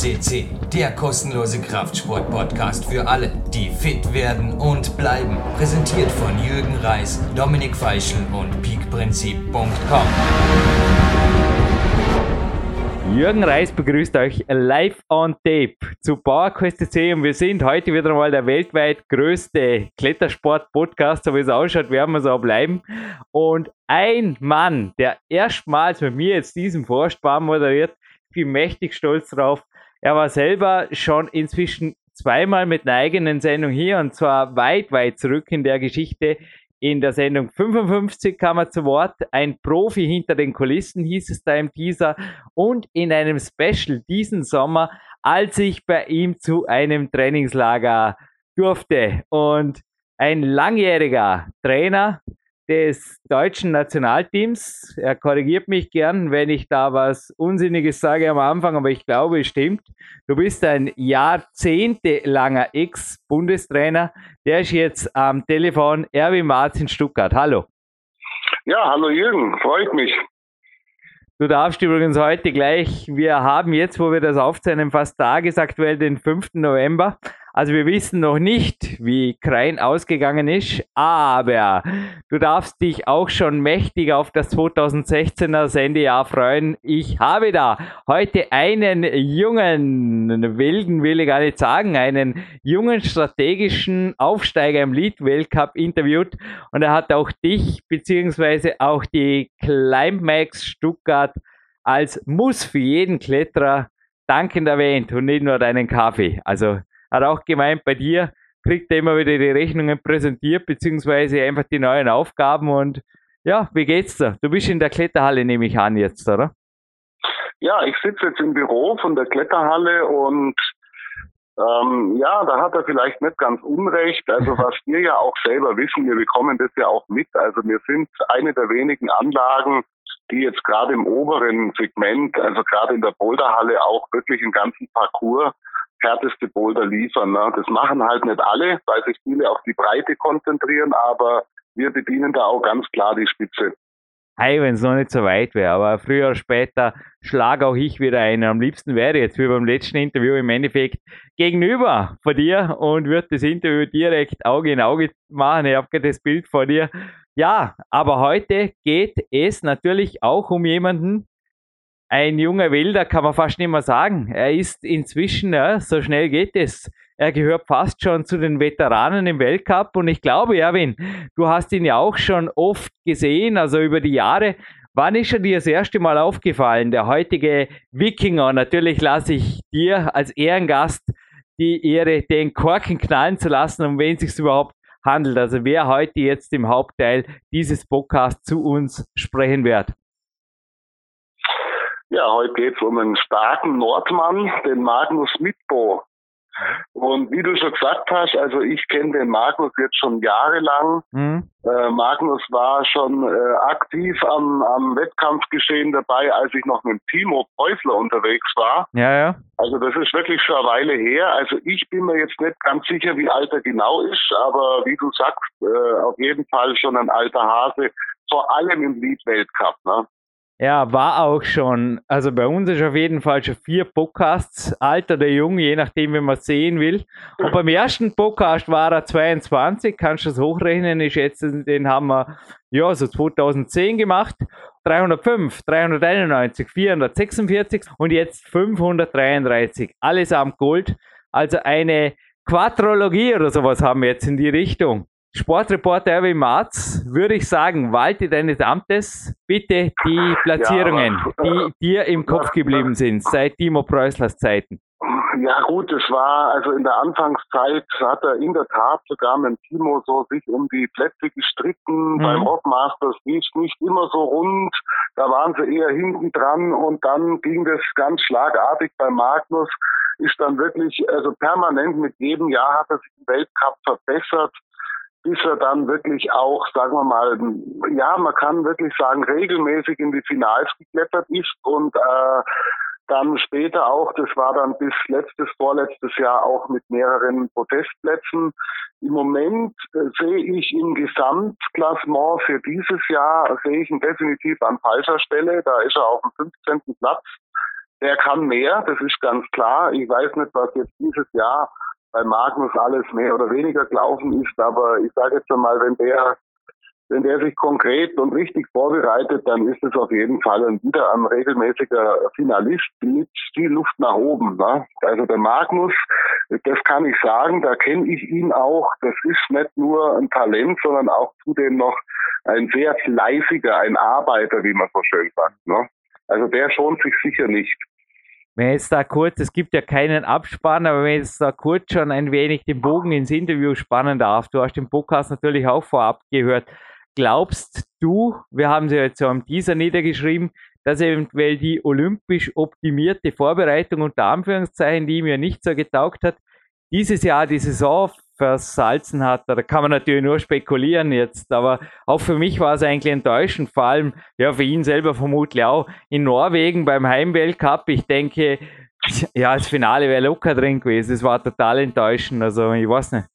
CC, der kostenlose Kraftsport-Podcast für alle, die fit werden und bleiben. Präsentiert von Jürgen Reis, Dominik Feischl und peakprinzip.com. Jürgen Reis begrüßt euch live on tape zu PowerQuest CC und wir sind heute wieder mal der weltweit größte Klettersport-Podcast, so wie es ausschaut, werden wir so bleiben. Und ein Mann, der erstmals mit mir jetzt diesen Vorspann moderiert, ich bin mächtig stolz drauf. Er war selber schon inzwischen zweimal mit einer eigenen Sendung hier und zwar weit, weit zurück in der Geschichte. In der Sendung 55 kam er zu Wort. Ein Profi hinter den Kulissen hieß es da im Teaser. Und in einem Special diesen Sommer, als ich bei ihm zu einem Trainingslager durfte. Und ein langjähriger Trainer, des deutschen Nationalteams. Er korrigiert mich gern, wenn ich da was Unsinniges sage am Anfang, aber ich glaube, es stimmt. Du bist ein jahrzehntelanger Ex-Bundestrainer. Der ist jetzt am Telefon Erwin Martin Stuttgart. Hallo. Ja, hallo Jürgen, freut mich. Du darfst übrigens heute gleich, wir haben jetzt, wo wir das aufzeichnen, fast tagesaktuell den 5. November. Also wir wissen noch nicht, wie Krein ausgegangen ist, aber du darfst dich auch schon mächtig auf das 2016er Sendejahr freuen. Ich habe da heute einen jungen, wilden will ich gar nicht sagen, einen jungen strategischen Aufsteiger im Lead Weltcup interviewt und er hat auch dich beziehungsweise auch die Climax Stuttgart als Muss für jeden Kletterer dankend erwähnt und nicht nur deinen Kaffee. Also hat auch gemeint, bei dir kriegt er immer wieder die Rechnungen präsentiert, beziehungsweise einfach die neuen Aufgaben und ja, wie geht's dir? Du bist in der Kletterhalle, nehme ich an jetzt, oder? Ja, ich sitze jetzt im Büro von der Kletterhalle und ähm, ja, da hat er vielleicht nicht ganz unrecht. Also was wir ja auch selber wissen, wir bekommen das ja auch mit. Also wir sind eine der wenigen Anlagen, die jetzt gerade im oberen Segment, also gerade in der Boulderhalle auch wirklich einen ganzen Parcours härteste Boulder liefern. Ne? Das machen halt nicht alle, weil sich viele auf die Breite konzentrieren, aber wir bedienen da auch ganz klar die Spitze. Hey, wenn es noch nicht so weit wäre, aber früher oder später schlage auch ich wieder ein. Am liebsten wäre jetzt wie beim letzten Interview im Endeffekt gegenüber von dir und würde das Interview direkt Auge in Auge machen. Ich habe das Bild vor dir. Ja, aber heute geht es natürlich auch um jemanden, ein junger Wilder, kann man fast nicht mehr sagen. Er ist inzwischen, ja, so schnell geht es. Er gehört fast schon zu den Veteranen im Weltcup und ich glaube, Erwin, du hast ihn ja auch schon oft gesehen, also über die Jahre. Wann ist er dir das erste Mal aufgefallen? Der heutige Wikinger. Natürlich lasse ich dir als Ehrengast die Ehre, den Korken knallen zu lassen, um wen es sich überhaupt handelt. Also wer heute jetzt im Hauptteil dieses Podcasts zu uns sprechen wird. Ja, heute geht es um einen starken Nordmann, den Magnus Mitbo. Und wie du schon gesagt hast, also ich kenne den Magnus jetzt schon jahrelang. Mhm. Äh, Magnus war schon äh, aktiv am, am Wettkampfgeschehen dabei, als ich noch mit Timo Preußler unterwegs war. Ja, ja. Also das ist wirklich schon eine Weile her. Also ich bin mir jetzt nicht ganz sicher, wie alt er genau ist, aber wie du sagst, äh, auf jeden Fall schon ein alter Hase, vor allem im Lead-Weltcup. Ne? Ja, war auch schon. Also bei uns ist auf jeden Fall schon vier Podcasts, alt oder jung, je nachdem, wie man sehen will. Und beim ersten Podcast war er 22, kannst du das hochrechnen, ist jetzt, den haben wir ja so 2010 gemacht. 305, 391, 446 und jetzt 533. Allesamt Gold. Also eine Quadrologie oder sowas haben wir jetzt in die Richtung. Sportreporter Erwin Marz, würde ich sagen, walte deines Amtes bitte die Platzierungen, ja, aber, die dir im Kopf geblieben sind seit Timo Preußlers Zeiten. Ja gut, es war also in der Anfangszeit hat er in der Tat sogar mit Timo so sich um die Plätze gestritten. Mhm. Beim Rockmasters lief nicht immer so rund. Da waren sie eher hinten dran und dann ging das ganz schlagartig bei Magnus. Ist dann wirklich also permanent mit jedem Jahr hat er sich im Weltcup verbessert bis er dann wirklich auch, sagen wir mal, ja, man kann wirklich sagen, regelmäßig in die Finals geklettert ist und äh, dann später auch, das war dann bis letztes, vorletztes Jahr auch mit mehreren Protestplätzen. Im Moment äh, sehe ich im Gesamtklassement für dieses Jahr, sehe ich ihn definitiv an falscher Stelle. Da ist er auf dem 15. Platz der kann mehr, das ist ganz klar. Ich weiß nicht, was jetzt dieses Jahr bei Magnus alles mehr oder weniger gelaufen ist, aber ich sage jetzt einmal, wenn der wenn der sich konkret und richtig vorbereitet, dann ist es auf jeden Fall ein, wieder ein regelmäßiger Finalist mit viel Luft nach oben. Ne? Also der Magnus, das kann ich sagen, da kenne ich ihn auch. Das ist nicht nur ein Talent, sondern auch zudem noch ein sehr fleißiger, ein Arbeiter, wie man so schön sagt. Ne? Also der schont sich sicher nicht. Wenn jetzt da kurz, es gibt ja keinen Abspann, aber wenn jetzt da kurz schon ein wenig den Bogen ins Interview spannen darf, du hast den Podcast natürlich auch vorab gehört glaubst du, wir haben sie jetzt so am Teaser niedergeschrieben, dass eventuell die olympisch optimierte Vorbereitung unter Anführungszeichen, die mir nicht so getaugt hat, dieses Jahr die Saison versalzen hat. Da kann man natürlich nur spekulieren jetzt, aber auch für mich war es eigentlich enttäuschend, vor allem ja für ihn selber vermutlich auch in Norwegen beim Heimweltcup. Ich denke, ja, das Finale wäre locker drin gewesen. Es war total enttäuschend. Also ich weiß nicht.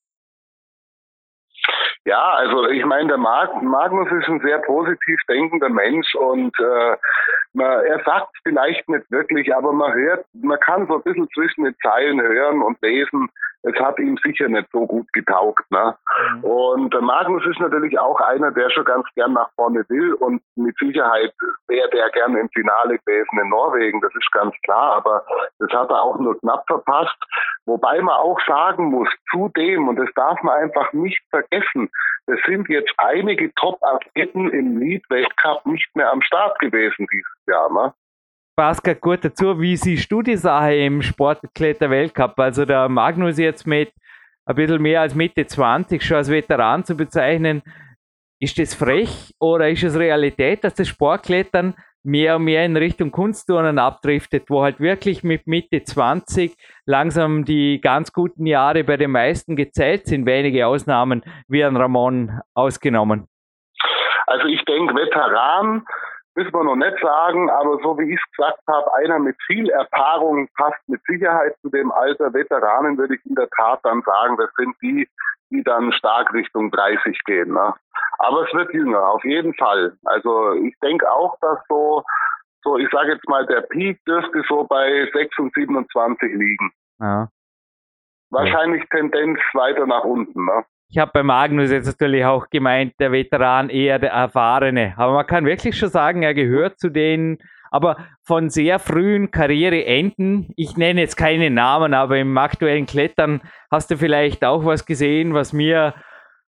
Ja, also ich meine, der Magnus ist ein sehr positiv denkender Mensch und äh, man, er sagt vielleicht nicht wirklich, aber man hört, man kann so ein bisschen zwischen den Zeilen hören und lesen, es hat ihm sicher nicht so gut getaugt. Ne? Mhm. Und der Magnus ist natürlich auch einer, der schon ganz gern nach vorne will und mit Sicherheit wäre der gern im Finale gewesen in Norwegen, das ist ganz klar, aber das hat er auch nur knapp verpasst. Wobei man auch sagen muss, zudem, und das darf man einfach nicht vergessen, es sind jetzt einige Top-Athleten im Lead-Weltcup nicht mehr am Start gewesen dieses Jahr. Ne? Pascal, gut dazu, wie siehst du die Sache im Sportkletter-Weltcup? Also der Magnus jetzt mit ein bisschen mehr als Mitte 20 schon als Veteran zu bezeichnen, ist das frech oder ist es Realität, dass das Sportklettern mehr und mehr in Richtung Kunstturnen abdriftet, wo halt wirklich mit Mitte 20 langsam die ganz guten Jahre bei den meisten gezählt sind, wenige Ausnahmen wie ein Ramon ausgenommen? Also ich denke, Veteran müssen wir noch nicht sagen, aber so wie ich es gesagt habe, einer mit viel Erfahrung passt mit Sicherheit zu dem Alter Veteranen, würde ich in der Tat dann sagen, das sind die, die dann stark Richtung 30 gehen. Ne? Aber es wird jünger, auf jeden Fall. Also ich denke auch, dass so, so ich sage jetzt mal, der Peak dürfte so bei 6 und 27 liegen. Ja. Wahrscheinlich Tendenz weiter nach unten. Ne? Ich habe bei Magnus jetzt natürlich auch gemeint, der Veteran eher der Erfahrene. Aber man kann wirklich schon sagen, er gehört zu den, aber von sehr frühen Karriereenden. Ich nenne jetzt keine Namen, aber im aktuellen Klettern hast du vielleicht auch was gesehen, was mir,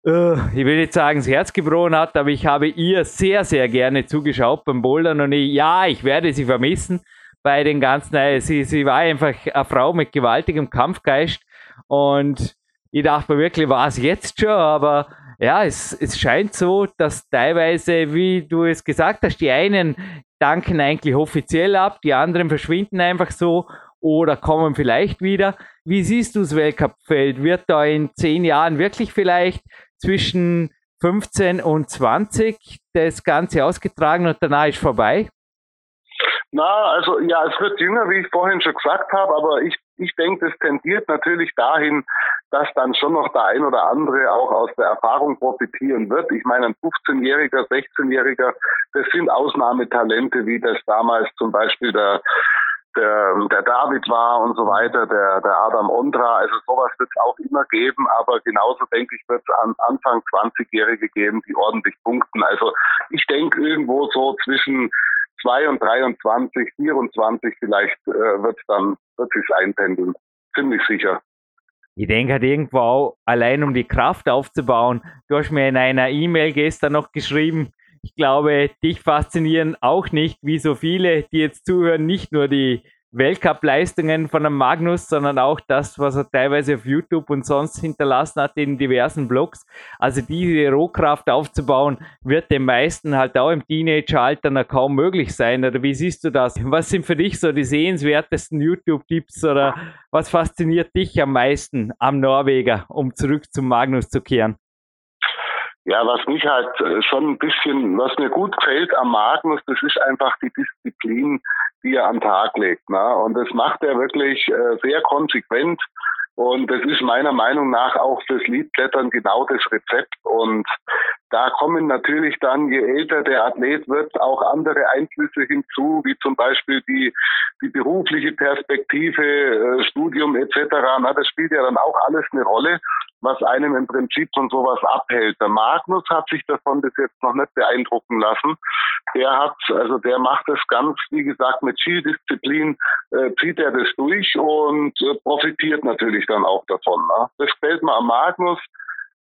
äh, ich will nicht sagen, das Herz gebrochen hat, aber ich habe ihr sehr, sehr gerne zugeschaut beim Bouldern und ich, ja, ich werde sie vermissen bei den ganzen, äh, sie, sie war einfach eine Frau mit gewaltigem Kampfgeist und ich dachte mir wirklich, war es jetzt schon, aber ja, es, es scheint so, dass teilweise, wie du es gesagt hast, die einen danken eigentlich offiziell ab, die anderen verschwinden einfach so oder kommen vielleicht wieder. Wie siehst du das Weltcup-Feld? Wird da in zehn Jahren wirklich vielleicht zwischen 15 und 20 das Ganze ausgetragen und danach ist vorbei? Na, also ja, es wird jünger, wie ich vorhin schon gesagt habe, aber ich, ich denke, es tendiert natürlich dahin, dass dann schon noch der ein oder andere auch aus der Erfahrung profitieren wird. Ich meine, ein 15-Jähriger, 16-Jähriger, das sind Ausnahmetalente, wie das damals zum Beispiel der der, der David war und so weiter, der, der Adam Ondra, also sowas wird es auch immer geben, aber genauso denke ich, wird es an Anfang 20-Jährige geben, die ordentlich punkten. Also ich denke irgendwo so zwischen 2 und 23, 24 vielleicht äh, wird dann wird einpendeln. Ziemlich sicher. Ich denke halt irgendwo auch, allein um die Kraft aufzubauen. Du hast mir in einer E-Mail gestern noch geschrieben, ich glaube, dich faszinieren auch nicht, wie so viele, die jetzt zuhören, nicht nur die Weltcup-Leistungen von einem Magnus, sondern auch das, was er teilweise auf YouTube und sonst hinterlassen hat in diversen Blogs. Also diese Rohkraft aufzubauen, wird den meisten halt auch im Teenageralter kaum möglich sein. Oder wie siehst du das? Was sind für dich so die sehenswertesten YouTube-Tipps oder was fasziniert dich am meisten am Norweger, um zurück zum Magnus zu kehren? Ja, was mich halt äh, schon ein bisschen, was mir gut gefällt am Magnus, das ist einfach die Disziplin, die er an Tag legt. Ne? Und das macht er wirklich äh, sehr konsequent. Und das ist meiner Meinung nach auch fürs Liedklettern genau das Rezept. Und da da kommen natürlich dann, je älter der Athlet wird, auch andere Einflüsse hinzu, wie zum Beispiel die, die berufliche Perspektive, äh, Studium etc. Na, das spielt ja dann auch alles eine Rolle, was einem im Prinzip von sowas abhält. Der Magnus hat sich davon bis jetzt noch nicht beeindrucken lassen. Der hat, also der macht das ganz, wie gesagt, mit viel Disziplin äh, zieht er das durch und äh, profitiert natürlich dann auch davon. Ne? Das fällt mir am Magnus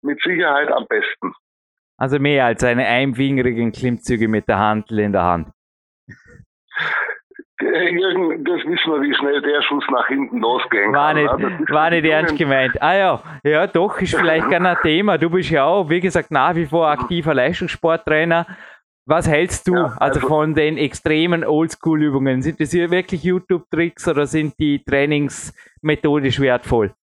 mit Sicherheit am besten. Also mehr als seine einfingerigen Klimmzüge mit der Handel in der Hand. Jürgen, das wissen wir, wie schnell der Schuss nach hinten losgehen war kann. Nicht, war nicht ernst gemeint. Ah ja, ja doch, ist vielleicht gerne ein Thema. Du bist ja auch, wie gesagt, nach wie vor aktiver Leistungssporttrainer. Was hältst du ja, also, also, von den extremen Oldschool-Übungen? Sind das hier wirklich YouTube-Tricks oder sind die Trainings methodisch wertvoll?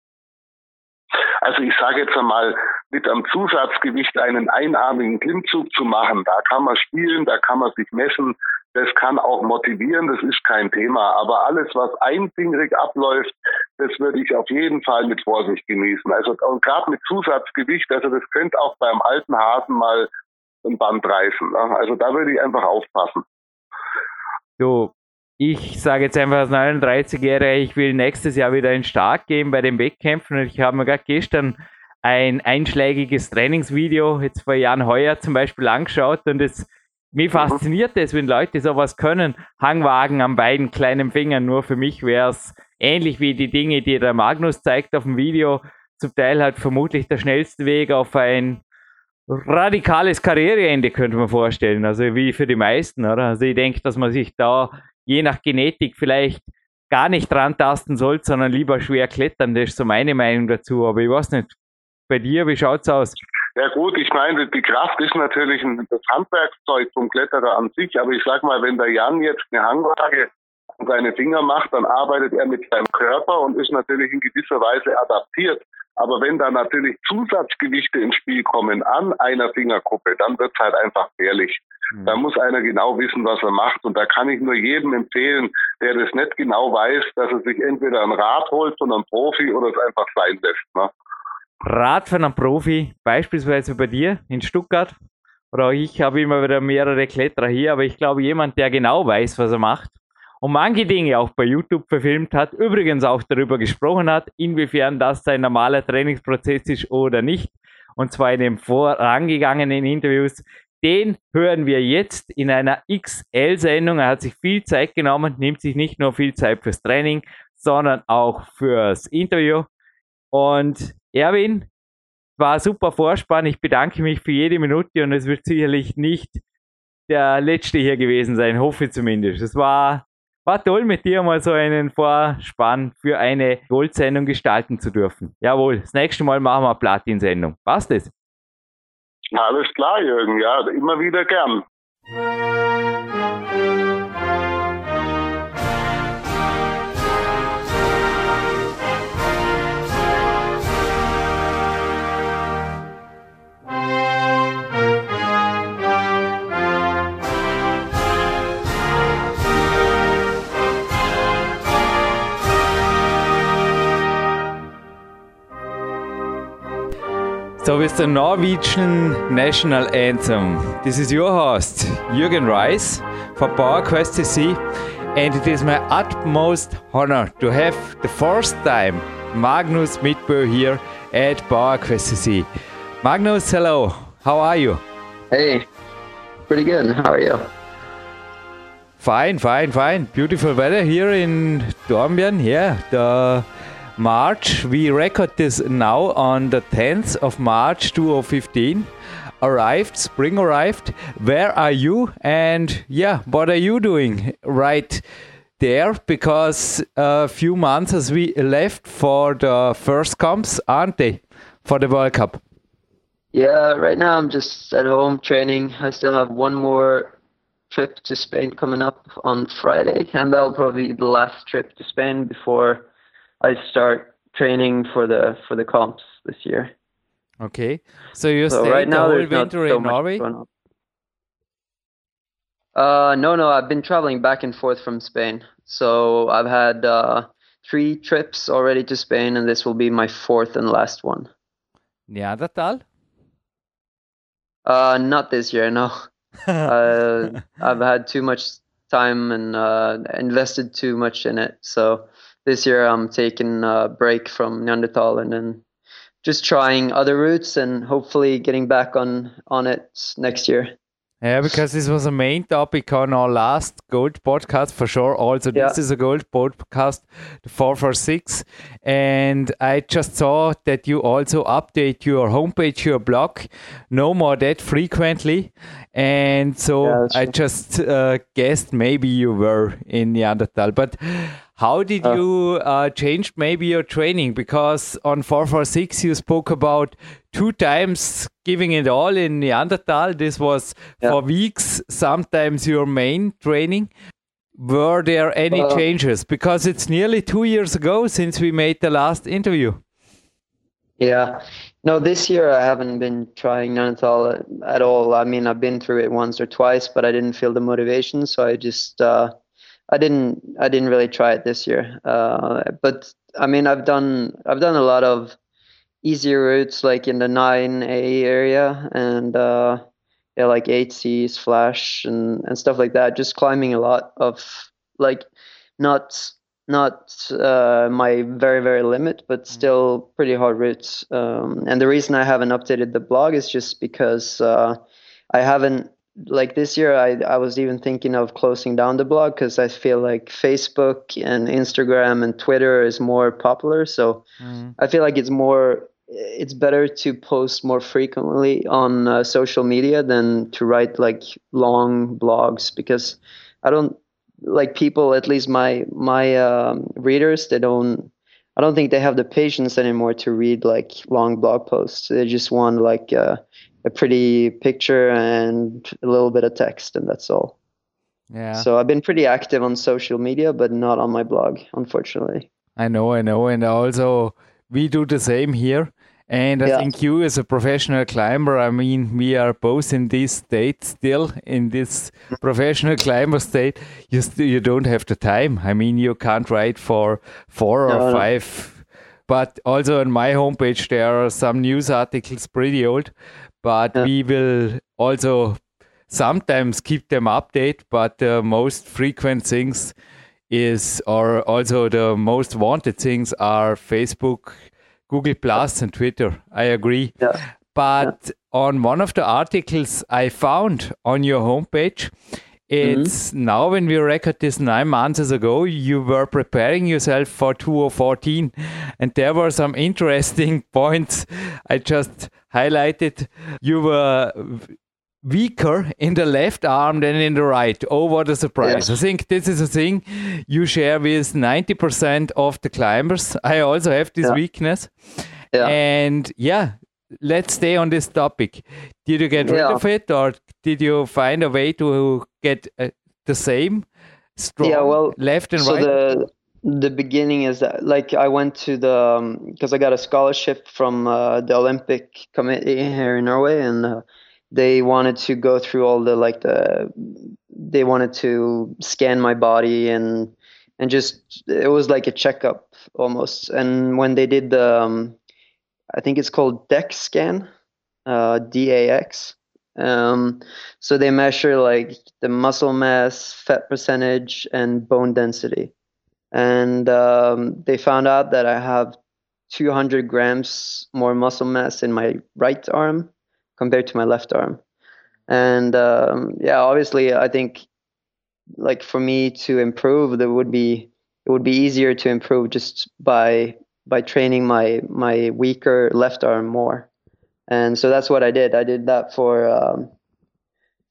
Also ich sage jetzt einmal, mit einem Zusatzgewicht einen einarmigen Klimmzug zu machen, da kann man spielen, da kann man sich messen, das kann auch motivieren, das ist kein Thema. Aber alles, was einfingerig abläuft, das würde ich auf jeden Fall mit Vorsicht genießen. Also und gerade mit Zusatzgewicht, also das könnte auch beim alten Hasen mal ein Band reißen. Ne? Also da würde ich einfach aufpassen. So, ich sage jetzt einfach als 39-Jähriger, ich will nächstes Jahr wieder in Stark gehen bei den Wettkämpfen und ich habe mir gerade gestern ein einschlägiges Trainingsvideo jetzt vor Jahren heuer zum Beispiel angeschaut und es mich mhm. fasziniert es, wenn Leute sowas können. Hangwagen an beiden kleinen Fingern. Nur für mich wäre es ähnlich wie die Dinge, die der Magnus zeigt auf dem Video. Zum Teil halt vermutlich der schnellste Weg auf ein radikales Karriereende, könnte man vorstellen. Also wie für die meisten, oder? Also ich denke, dass man sich da je nach Genetik vielleicht gar nicht dran tasten sollte, sondern lieber schwer klettern. Das ist so meine Meinung dazu. Aber ich weiß nicht, bei dir, wie schaut's aus? Ja gut, ich meine, die Kraft ist natürlich ein, das Handwerkszeug vom Kletterer an sich, aber ich sag mal, wenn der Jan jetzt eine Hangwaage an seine Finger macht, dann arbeitet er mit seinem Körper und ist natürlich in gewisser Weise adaptiert. Aber wenn da natürlich Zusatzgewichte ins Spiel kommen an einer Fingerkuppe, dann wird's halt einfach gefährlich. Mhm. Da muss einer genau wissen, was er macht. Und da kann ich nur jedem empfehlen, der das nicht genau weiß, dass er sich entweder ein Rad holt von einem Profi oder es einfach sein lässt. Ne? Rad von einem Profi, beispielsweise bei dir in Stuttgart, oder ich habe immer wieder mehrere Kletterer hier, aber ich glaube, jemand, der genau weiß, was er macht und manche Dinge auch bei YouTube verfilmt hat, übrigens auch darüber gesprochen hat, inwiefern das sein normaler Trainingsprozess ist oder nicht, und zwar in den vorangegangenen Interviews, den hören wir jetzt in einer XL-Sendung. Er hat sich viel Zeit genommen, nimmt sich nicht nur viel Zeit fürs Training, sondern auch fürs Interview. Und Erwin, war super Vorspann. Ich bedanke mich für jede Minute und es wird sicherlich nicht der letzte hier gewesen sein, hoffe ich zumindest. Es war, war toll, mit dir mal so einen Vorspann für eine Goldsendung gestalten zu dürfen. Jawohl, das nächste Mal machen wir eine Platin-Sendung. Passt es? Alles klar, Jürgen, ja, immer wieder gern. So with the Norwegian national anthem. This is your host, Jürgen Reis for PowerQuest CC, and it is my utmost honor to have the first time Magnus Midtbø here at PowerQuest CC. Magnus, hello. How are you? Hey, pretty good. How are you? Fine, fine, fine. Beautiful weather here in Dornbirn. Yeah, the March. We record this now on the 10th of March 2015. Arrived, spring arrived. Where are you? And yeah, what are you doing right there? Because a few months as we left for the first comps, aren't they? For the World Cup. Yeah, right now I'm just at home training. I still have one more trip to Spain coming up on Friday, and that'll probably be the last trip to Spain before I start training for the for the comps this year. Okay, so you so right now, the whole winter so in Norway. Uh, no, no, I've been traveling back and forth from Spain. So I've had uh, three trips already to Spain, and this will be my fourth and last one. Neanderthal? Uh, not this year, no. uh, I've had too much time and uh, invested too much in it. So this year I'm taking a break from Neanderthal and then just trying other routes and hopefully getting back on on it next year. Yeah, because this was a main topic on our last Gold podcast for sure. Also, yeah. this is a Gold podcast, the 446. And I just saw that you also update your homepage, your blog, no more that frequently. And so yeah, I just uh, guessed maybe you were in Neanderthal. But how did uh, you uh, change maybe your training? Because on 446 you spoke about two times giving it all in Neanderthal. This was yeah. for weeks, sometimes your main training. Were there any uh, changes? Because it's nearly two years ago since we made the last interview. Yeah. No, this year I haven't been trying Neanderthal at all. I mean, I've been through it once or twice, but I didn't feel the motivation. So I just. Uh, I didn't I didn't really try it this year. Uh, but I mean I've done I've done a lot of easier routes like in the 9A area and uh, yeah, like 8Cs, Flash and, and stuff like that. Just climbing a lot of like not not uh, my very very limit, but mm. still pretty hard routes. Um, and the reason I haven't updated the blog is just because uh, I haven't like this year I, I was even thinking of closing down the blog because i feel like facebook and instagram and twitter is more popular so mm. i feel like it's more it's better to post more frequently on uh, social media than to write like long blogs because i don't like people at least my my um, readers they don't i don't think they have the patience anymore to read like long blog posts they just want like uh, a pretty picture and a little bit of text, and that's all. Yeah. So I've been pretty active on social media, but not on my blog, unfortunately. I know, I know, and also we do the same here. And I yeah. think you, as a professional climber, I mean, we are both in this state still, in this professional climber state. You st- you don't have the time. I mean, you can't write for four or no. five. But also on my homepage, there are some news articles pretty old but yeah. we will also sometimes keep them update but the most frequent things is or also the most wanted things are facebook google plus and twitter i agree yeah. but yeah. on one of the articles i found on your homepage it's mm-hmm. now when we record this nine months ago, you were preparing yourself for 2014, and there were some interesting points I just highlighted. You were weaker in the left arm than in the right. Oh, what a surprise. Yes. I think this is a thing you share with 90% of the climbers. I also have this yeah. weakness. Yeah. And yeah, let's stay on this topic. Did you get rid of it, or did you find a way to get uh, the same strong yeah, well, left and so right? The, the beginning is that like I went to the because um, I got a scholarship from uh, the Olympic Committee here in Norway, and uh, they wanted to go through all the like the they wanted to scan my body and and just it was like a checkup almost. And when they did the um, I think it's called DEX scan, uh, DAX. Um, so they measure like the muscle mass, fat percentage, and bone density. And um, they found out that I have 200 grams more muscle mass in my right arm compared to my left arm. And um, yeah, obviously, I think like for me to improve, there would be it would be easier to improve just by by training my my weaker left arm more, and so that's what I did. I did that for um,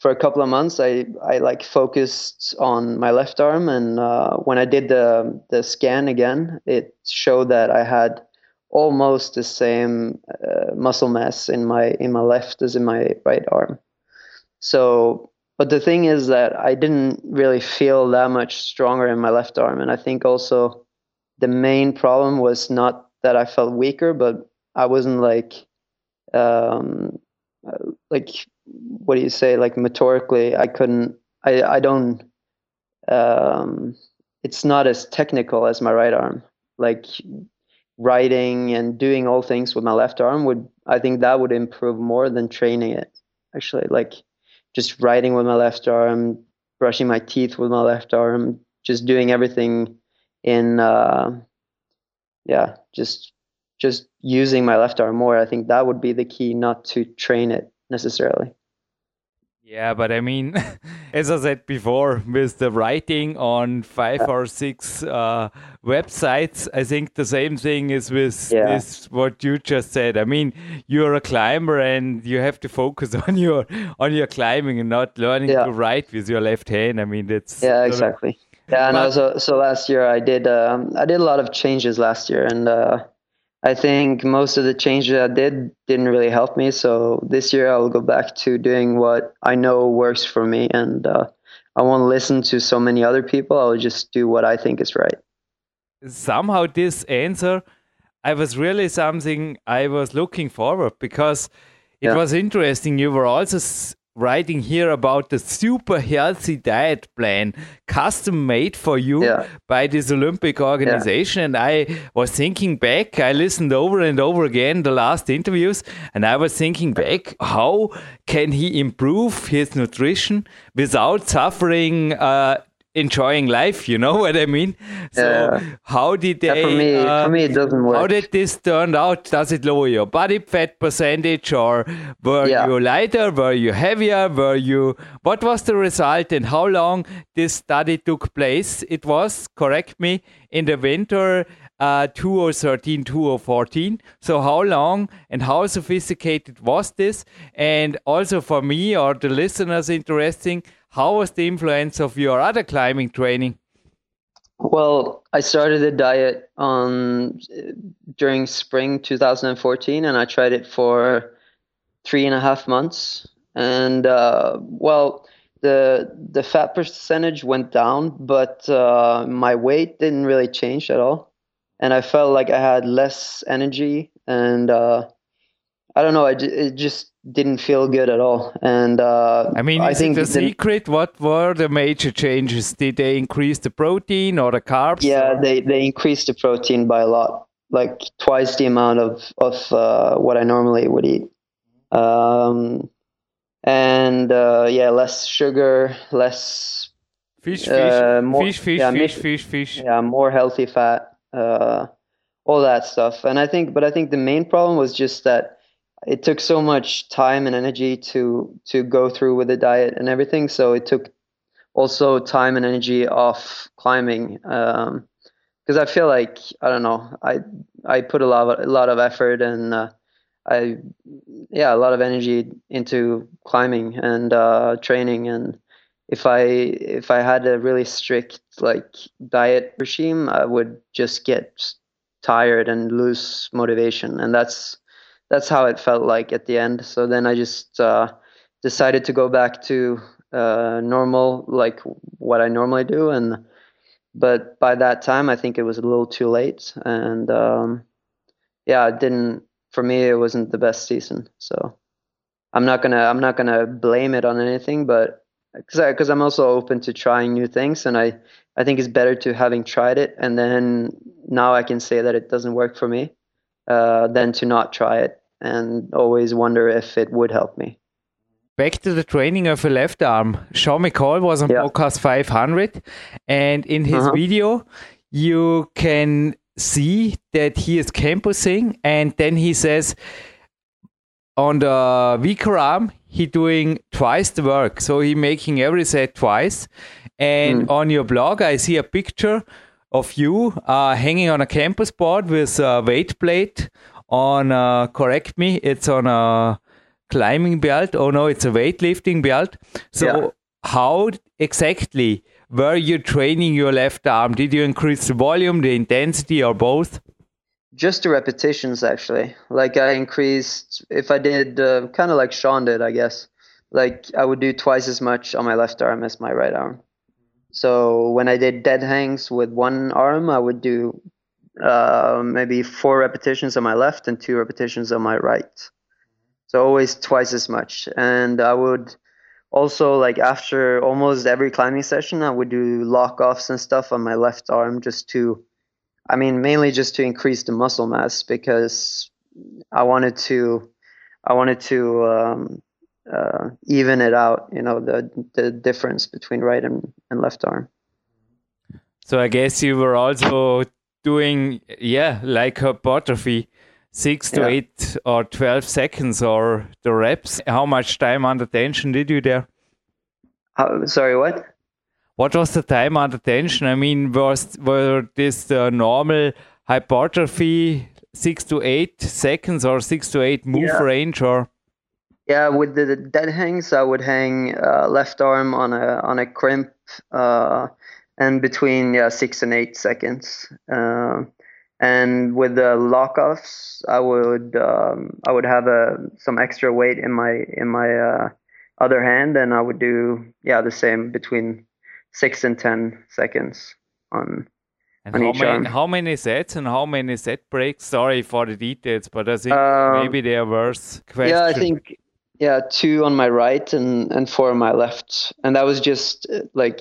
for a couple of months. I I like focused on my left arm, and uh, when I did the the scan again, it showed that I had almost the same uh, muscle mass in my in my left as in my right arm. So, but the thing is that I didn't really feel that much stronger in my left arm, and I think also the main problem was not that I felt weaker, but I wasn't like, um, like what do you say? Like motorically, I couldn't. I I don't. Um, it's not as technical as my right arm. Like writing and doing all things with my left arm would. I think that would improve more than training it actually. Like just writing with my left arm, brushing my teeth with my left arm, just doing everything in uh, yeah, just just using my left arm more. I think that would be the key, not to train it necessarily. Yeah, but I mean, as I said before, with the writing on five or six uh, websites, I think the same thing is with yeah. this what you just said. I mean, you're a climber and you have to focus on your on your climbing and not learning yeah. to write with your left hand. I mean, that's yeah, exactly. Yeah, and also so last year I did um, I did a lot of changes last year, and uh, I think most of the changes I did didn't really help me. So this year I'll go back to doing what I know works for me, and uh, I won't listen to so many other people. I'll just do what I think is right. Somehow, this answer, I was really something I was looking forward because it yeah. was interesting. You were also writing here about the super healthy diet plan custom made for you yeah. by this Olympic organization. Yeah. And I was thinking back, I listened over and over again the last interviews, and I was thinking back, how can he improve his nutrition without suffering uh, enjoying life. You know what I mean? So yeah. how did they? Yeah, for me, uh, for me, it doesn't work. How did this turn out? Does it lower your body fat percentage, or were yeah. you lighter? Were you heavier? Were you? What was the result, and how long this study took place? It was correct me in the winter. Uh, 2013, 2014. So, how long and how sophisticated was this? And also for me or the listeners interesting, how was the influence of your other climbing training? Well, I started the diet on during spring 2014, and I tried it for three and a half months. And uh, well, the the fat percentage went down, but uh, my weight didn't really change at all, and I felt like I had less energy, and uh, I don't know, I, it just didn't feel good at all. And uh, I mean, I think the secret? What were the major changes? Did they increase the protein or the carbs? Yeah, they they increased the protein by a lot, like twice the amount of of uh, what I normally would eat. Um, and uh, yeah, less sugar, less fish, uh, fish, more, fish, fish, yeah, fish, fish, fish. Yeah, more healthy fat, uh, all that stuff. And I think, but I think the main problem was just that it took so much time and energy to to go through with the diet and everything. So it took also time and energy off climbing because um, I feel like I don't know I I put a lot of, a lot of effort and uh, I yeah a lot of energy into climbing and uh, training and if I if I had a really strict like diet regime I would just get tired and lose motivation and that's that's how it felt like at the end. So then I just uh, decided to go back to uh, normal, like what I normally do, and but by that time I think it was a little too late, and um, yeah, it didn't. For me, it wasn't the best season. So I'm not gonna I'm not gonna blame it on anything, but because I'm also open to trying new things, and I I think it's better to having tried it and then now I can say that it doesn't work for me uh, than to not try it and always wonder if it would help me. Back to the training of a left arm. Sean McColl was on yeah. podcast 500, and in his uh-huh. video, you can see that he is campusing, and then he says on the weaker arm, he doing twice the work. So he making every set twice. And mm. on your blog, I see a picture of you uh, hanging on a campus board with a weight plate on, uh, correct me, it's on a climbing belt. Oh no, it's a weightlifting belt. So, yeah. how exactly were you training your left arm? Did you increase the volume, the intensity, or both? Just the repetitions, actually. Like I increased, if I did uh, kind of like Sean did, I guess. Like I would do twice as much on my left arm as my right arm. So when I did dead hangs with one arm, I would do uh, maybe four repetitions on my left and two repetitions on my right. So always twice as much. And I would also like after almost every climbing session, I would do lock offs and stuff on my left arm just to, I mean, mainly just to increase the muscle mass because I wanted to, I wanted to um, uh, even it out. You know the the difference between right and, and left arm. So I guess you were also doing yeah like hypertrophy six to yeah. eight or 12 seconds or the reps. How much time under tension did you there? Uh, sorry, what? What was the time under tension? I mean, was were this the normal hypertrophy six to eight seconds or six to eight move yeah. range or? Yeah, with the, dead hangs, I would hang uh, left arm on a on a crimp, uh, and between yeah six and eight seconds. Uh, and with the lockoffs, I would um, I would have a some extra weight in my in my uh, other hand, and I would do yeah the same between six and ten seconds on. And how many how many sets and how many set breaks? Sorry for the details, but I think um, maybe they are worse. Question. Yeah, I think yeah two on my right and and four on my left, and that was just uh, like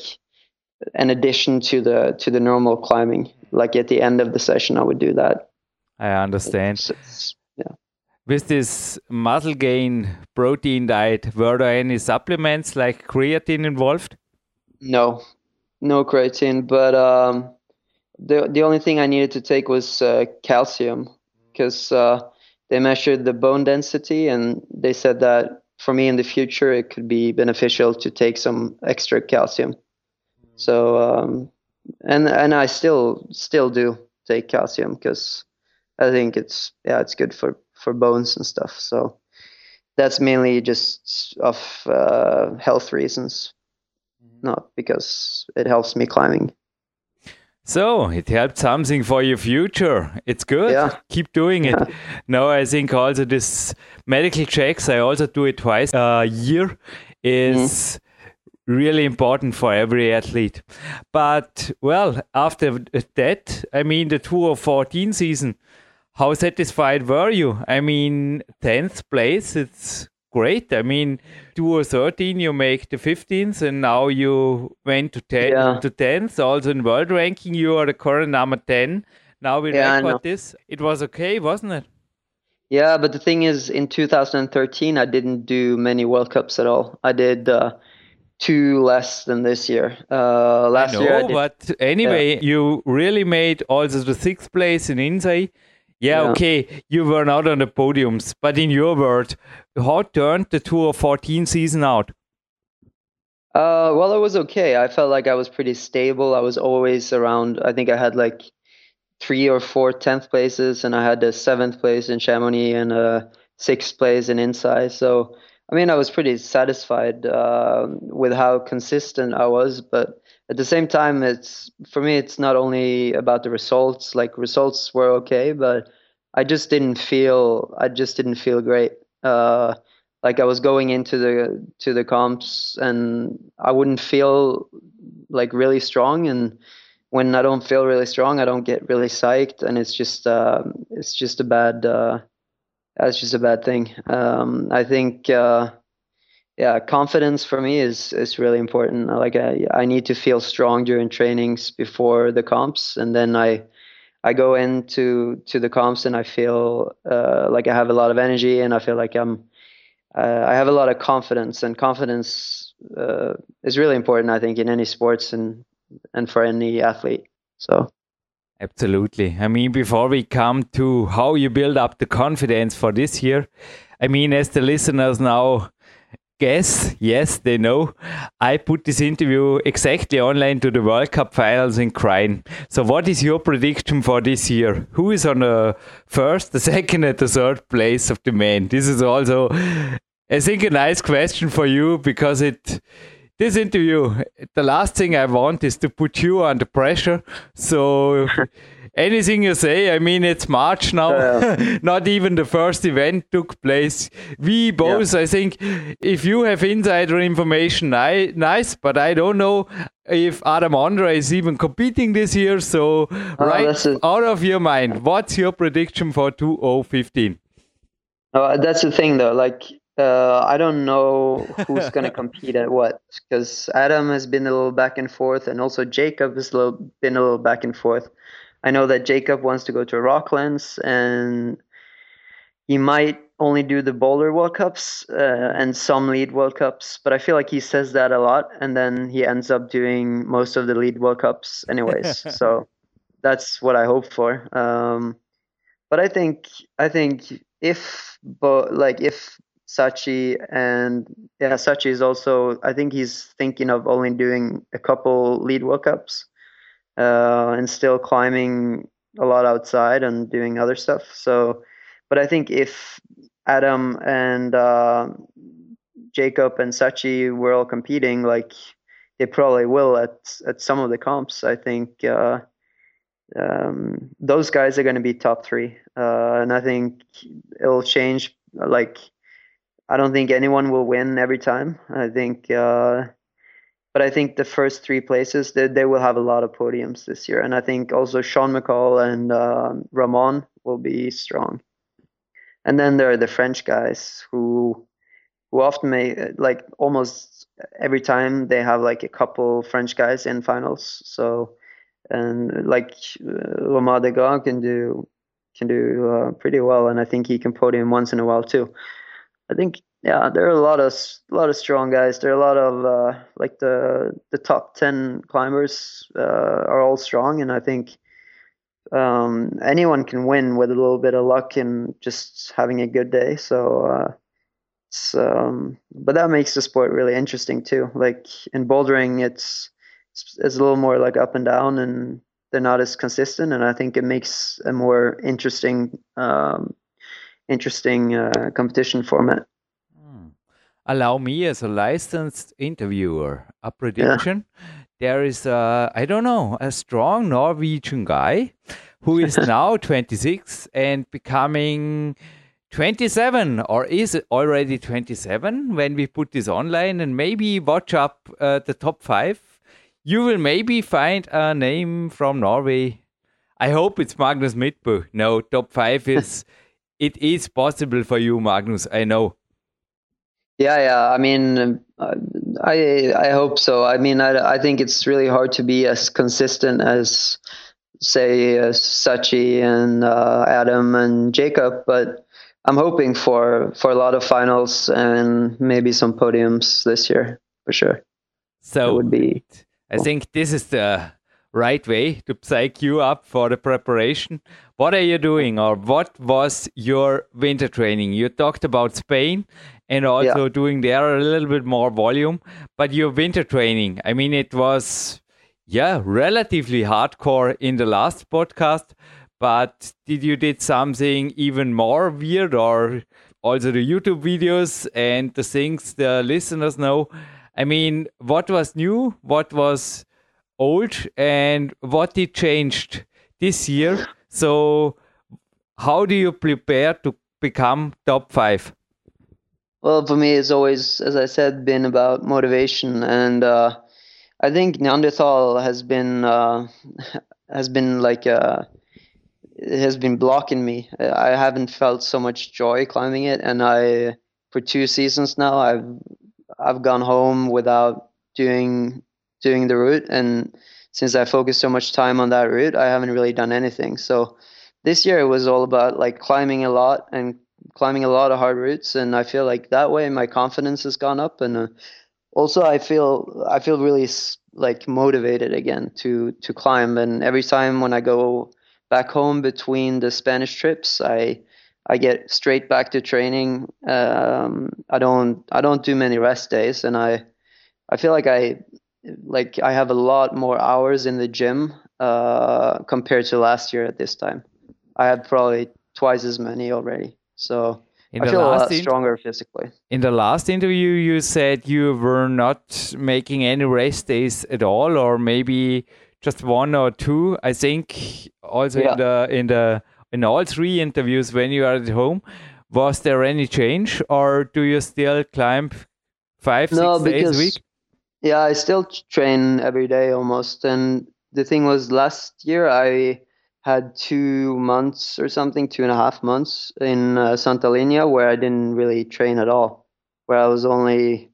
an addition to the to the normal climbing like at the end of the session, I would do that. I understand. It's, it's, yeah. With this muscle gain protein diet, were there any supplements like creatine involved? No, no creatine. But um, the the only thing I needed to take was uh, calcium because uh, they measured the bone density and they said that for me in the future it could be beneficial to take some extra calcium. So um, and and I still still do take calcium because I think it's yeah it's good for for bones and stuff. So that's mainly just of uh, health reasons, mm-hmm. not because it helps me climbing. So it helped something for your future. It's good. Yeah. Keep doing it. Yeah. Now I think also this medical checks. I also do it twice a year. Is mm really important for every athlete. But well, after that, I mean, the 2014 season, how satisfied were you? I mean, 10th place, it's great. I mean, two or 13, you make the 15th, and now you went to 10 yeah. to 10th. Also in world ranking, you are the current number 10. Now we yeah, record this. It was okay, wasn't it? Yeah, but the thing is, in 2013, I didn't do many World Cups at all. I did. Uh, two less than this year. Uh, last know, year, did, but anyway, yeah. you really made also the sixth place in Inzai. Yeah, yeah, okay, you were not on the podiums, but in your word, how turned the 2014 season out? Uh, well, it was okay. I felt like I was pretty stable. I was always around. I think I had like three or four tenth places, and I had the seventh place in Chamonix and a sixth place in Inzai. So I mean, I was pretty satisfied uh, with how consistent I was, but at the same time, it's for me, it's not only about the results. Like results were okay, but I just didn't feel, I just didn't feel great. Uh, like I was going into the to the comps, and I wouldn't feel like really strong. And when I don't feel really strong, I don't get really psyched, and it's just, uh, it's just a bad uh, that's just a bad thing. Um, I think, uh, yeah, confidence for me is is really important. Like I, I need to feel strong during trainings before the comps, and then I, I go into to the comps and I feel uh, like I have a lot of energy and I feel like I'm, uh, I have a lot of confidence, and confidence uh, is really important. I think in any sports and and for any athlete. So. Absolutely. I mean, before we come to how you build up the confidence for this year, I mean, as the listeners now guess, yes, they know, I put this interview exactly online to the World Cup finals in Kranj. So, what is your prediction for this year? Who is on the first, the second, and the third place of the men? This is also, I think, a nice question for you because it this interview, the last thing I want is to put you under pressure. So anything you say, I mean, it's March now. Uh, Not even the first event took place. We both, yeah. I think, if you have insider information, I, nice, but I don't know if Adam Ondra is even competing this year. So, oh, right out of your mind, what's your prediction for 2015? Uh, that's the thing, though. Like, uh, I don't know who's going to compete at what because Adam has been a little back and forth, and also Jacob has little, been a little back and forth. I know that Jacob wants to go to Rocklands, and he might only do the boulder World Cups uh, and some lead World Cups, but I feel like he says that a lot, and then he ends up doing most of the lead World Cups anyways. so that's what I hope for. Um, but I think I think if but like if Sachi and yeah Sachi is also I think he's thinking of only doing a couple lead World Cups uh, and still climbing a lot outside and doing other stuff. So, but I think if Adam and uh, Jakob and Sachi were all competing, like they probably will at at some of the comps. I think uh, um, those guys are going to be top three, uh, and I think it'll change. Like, I don't think anyone will win every time. I think uh, but I think the first three places they, they will have a lot of podiums this year, and I think also Sean McColl and uh, Ramon will be strong. And then there are the French guys who who often make like almost every time they have like a couple French guys in finals. So and like uh, Romain Desgrands can do can do uh, pretty well, and I think he can podium once in a while too. I think yeah, there are a lot of a lot of strong guys. There are a lot of uh, like the the top ten climbers uh, are all strong, and I think um, anyone can win with a little bit of luck and just having a good day. So, uh, it's, um, but that makes the sport really interesting too. Like in bouldering, it's it's a little more like up and down, and they're not as consistent. And I think it makes a more interesting um, interesting uh, competition format allow me as a licensed interviewer a prediction. Yeah. There is a, I don't know, a strong Norwegian guy who is now 26 and becoming 27 or is already 27 when we put this online and maybe watch up uh, the top five. You will maybe find a name from Norway. I hope it's Magnus Midtbø. No, top five is, it is possible for you, Magnus. I know. Yeah, yeah. I mean, uh, I I hope so. I mean, I I think it's really hard to be as consistent as say uh, Sachi and uh, Adam and Jakob, but I'm hoping for for a lot of finals and maybe some podiums this year for sure. So it would be. I think this is the right way to psych you up for the preparation. What are you doing, or what was your winter training? You talked about Spain and also yeah. doing there a little bit more volume. But your winter training, I mean, it was, yeah, relatively hardcore in the last podcast. But did you did something even more weird, or also the YouTube videos and the things the listeners know? I mean, what was new? What was old? And what did changed this year? So, how do you prepare to become top five? Well, for me, it's always, as I said, been about motivation, and uh, I think Neanderthal has been uh, has been like uh, has been blocking me. I haven't felt so much joy climbing it, and I for two seasons now I've I've gone home without doing doing the route, and since I focused so much time on that route, I haven't really done anything. So this year it was all about like climbing a lot and climbing a lot of hard routes, and I feel like that way my confidence has gone up, and uh, also I feel I feel really like motivated again to to climb. And every time when I go back home between the Spanish trips, I I get straight back to training. Um, I don't I don't do many rest days, and I I feel like I like I have a lot more hours in the gym uh, compared to last year at this time. I had probably twice as many already. So in I feel a lot stronger physically. In the last interview, you said you were not making any rest days at all, or maybe just one or two. I think also yeah. in the in the in all three interviews when you are at home, was there any change, or do you still climb five no, six days a week? Yeah, I still train every day almost, and the thing was last year I had two months or something, two and a half months in uh, Santa Linya where I didn't really train at all, where I was only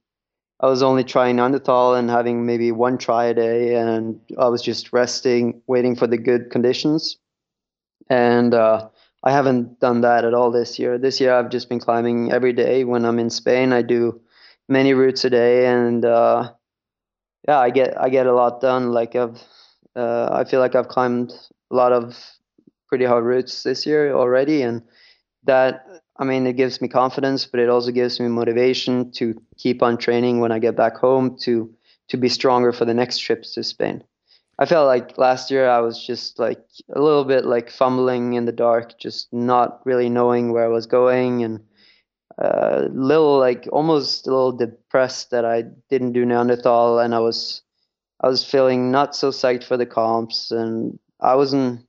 I was only trying Neanderthal and having maybe one try a day, and I was just resting, waiting for the good conditions. And uh, I haven't done that at all this year. This year I've just been climbing every day. When I'm in Spain, I do many routes a day, and uh, yeah, I get I get a lot done. Like I've uh, I feel like I've climbed a lot of pretty hard routes this year already, and that I mean it gives me confidence, but it also gives me motivation to keep on training when I get back home to to be stronger for the next trips to Spain. I felt like last year I was just like a little bit like fumbling in the dark, just not really knowing where I was going and a little like almost a little depressed that I didn't do Neanderthal and I was I was feeling not so psyched for the comps and I wasn't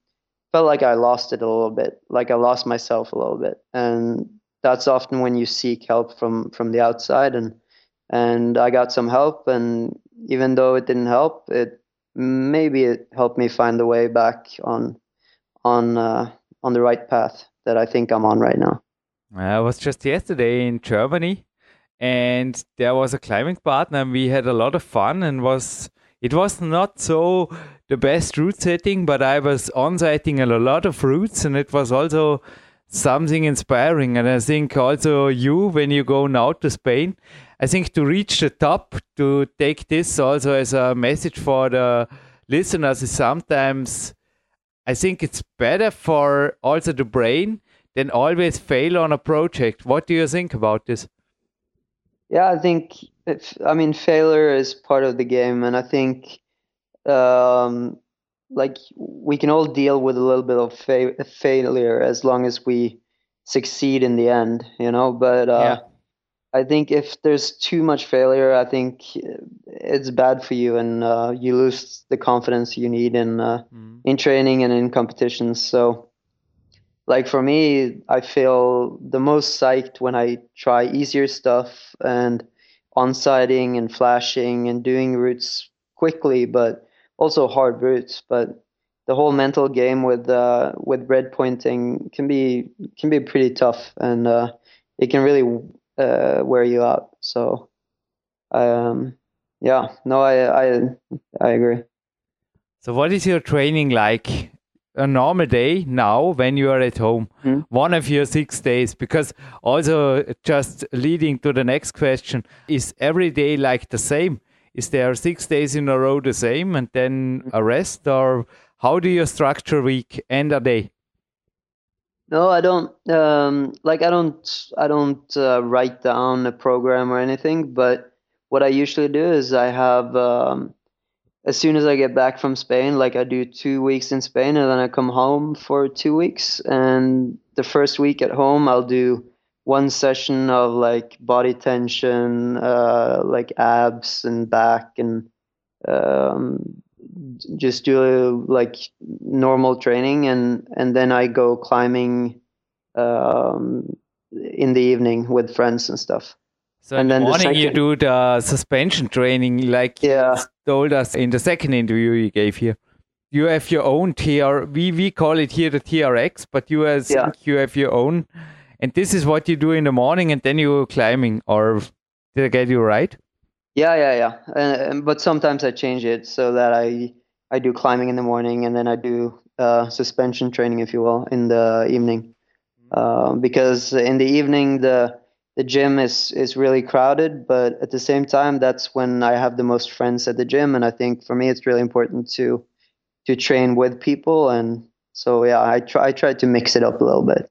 felt like I lost it a little bit, like I lost myself a little bit. And that's often when you seek help from from the outside and and I got some help and even though it didn't help, it maybe it helped me find the way back on on uh, on the right path that I think I'm on right now. I was just yesterday in Germany, and there was a climbing partner, and we had a lot of fun. And was it was not so the best route setting, but I was on sighting a lot of routes, and it was also something inspiring. And I think also you, when you go now to Spain, I think to reach the top, to take this also as a message for the listeners is sometimes, I think it's better for also the brain than always fail on a project. What do you think about this? Yeah, I think, if, I mean, failure is part of the game. And I think, um, like we can all deal with a little bit of fa- failure as long as we succeed in the end, you know. But uh, yeah. I think if there's too much failure, I think it's bad for you, and uh, you lose the confidence you need in uh, mm. in training and in competitions. So, like for me, I feel the most psyched when I try easier stuff and on sighting and flashing and doing routes quickly, but also hard routes. But the whole mental game with uh, with red pointing can be can be pretty tough, and uh, it can really uh, wear you out. So, um, yeah, no, I I I agree. So, what is your training like? A normal day now when you are at home, mm-hmm. one of your six days. Because also, just leading to the next question, is every day like the same? Is there six days in a row the same and then a rest, or how do you structure week and a day? No, I don't. Um, like I don't. I don't uh, write down a program or anything. But what I usually do is I have. Um, as soon as I get back from Spain, like I do two weeks in Spain, and then I come home for two weeks. And the first week at home, I'll do one session of like body tension, uh, like abs and back, and um, just do like normal training and and then I go climbing um, in the evening with friends and stuff. So and in then the morning the second, you do the suspension training, like yeah. you told us in the second interview you gave here. You have your own TR. We we call it here the TRX, but you as yeah. you have your own. And this is what you do in the morning, and then you climbing. Or did I get you right? Yeah, yeah, yeah. Uh, but sometimes I change it so that I I do climbing in the morning and then I do uh, suspension training, if you will, in the evening. Uh, because in the evening the the gym is is really crowded, but at the same time that's when I have the most friends at the gym, and I think for me it's really important to to train with people, and so yeah, I try I try to mix it up a little bit.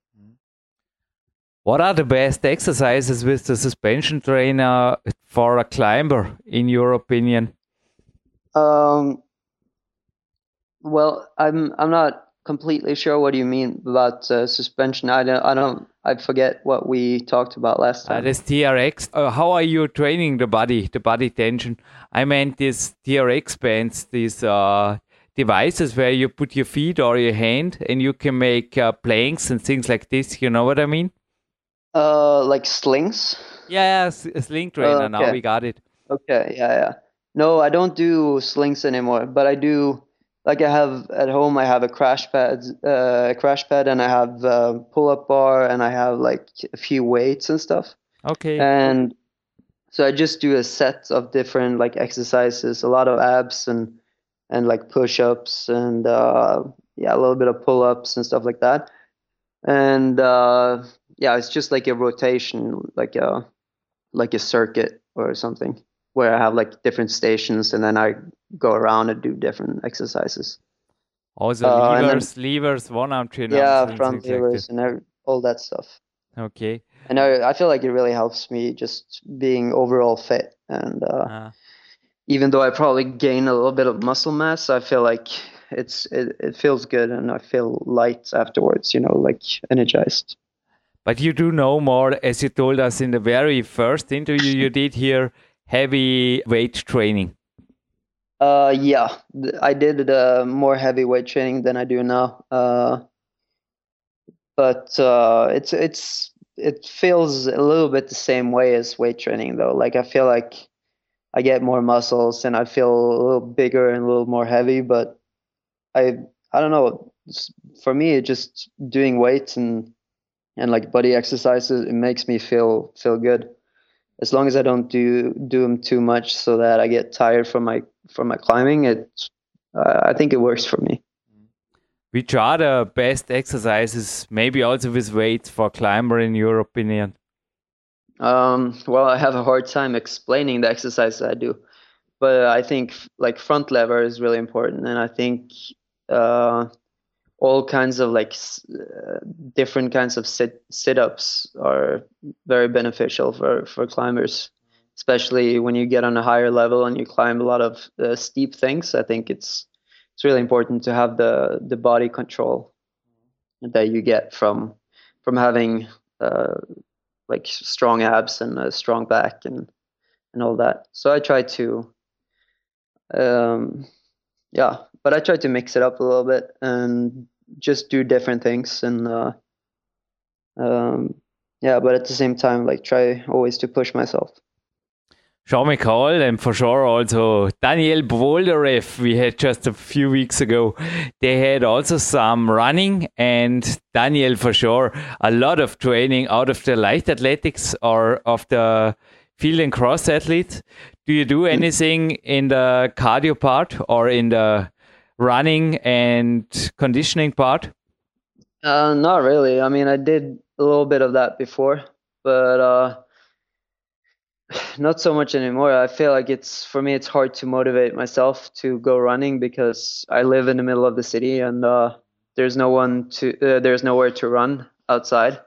What are the best exercises with the suspension trainer for a climber, in your opinion? Um, well, I'm I'm not completely sure what you mean about uh, suspension. I don't I don't I forget what we talked about last time. Uh, this TRX. Uh, how are you training the body, the body tension? I meant these TRX bands, these uh, devices where you put your feet or your hand and you can make uh, planks and things like this. You know what I mean? Uh, like slings. Yeah, sling trainer. Okay. Now we got it. Okay. Yeah, yeah. No, I don't do slings anymore, but I do. Like I have at home, I have a crash pad, uh, a crash pad, and I have a pull-up bar, and I have like a few weights and stuff. Okay. And so I just do a set of different like exercises, a lot of abs and and like push-ups and uh, yeah, a little bit of pull-ups and stuff like that and uh, yeah, it's just like a rotation, like a like a circuit or something, where I have like different stations, and then I go around and do different exercises. Also uh, levers, then, levers, one arm chin Yeah, front levers and all that stuff. Okay. And I, I feel like it really helps me just being overall fit and. Uh, uh even though I probably gain a little bit of muscle mass, I feel like it's it, it feels good and I feel light afterwards, you know, like energized. But you do know more, as you told us in the very first interview you did here, heavy weight training. Uh, yeah, I did uh, more heavyweight training than I do now. Uh, but uh, it's it's it feels a little bit the same way as weight training though. Like I feel like I get more muscles and I feel a little bigger and a little more heavy. But I I don't know. For me, just doing weights and and like body exercises, it makes me feel feel good. As long as I don't do do them too much, so that I get tired from my from my climbing, it uh, I think it works for me. Which are the best exercises, maybe also with weights for climber in your opinion? Um, well, I have a hard time explaining the exercises I do, but I think like front lever is really important, and I think uh, all kinds of like uh, different kinds of sit sit ups are very beneficial for for climbers, especially when you get on a higher level and you climb a lot of uh, steep things. I think it's it's really important to have the the body control that you get from from having uh, like strong abs and a strong back and and all that. So I try to, um, yeah, but I try to mix it up a little bit and just do different things and uh, um, yeah, but at the same time, like try always to push myself. Sean McColl and for sure also Daniel Boldyrev we had just a few weeks ago. They had also some running and Daniel for sure a lot of training out of the light athletics or of the field and cross athletes. Do you do anything in the cardio part or in the running and conditioning part? Uh, not really. I mean, I did a little bit of that before, but uh, not so much anymore. I feel like it's for me it's hard to motivate myself to go running because I live in the middle of the city and uh, there's no one to uh, there's nowhere to run outside.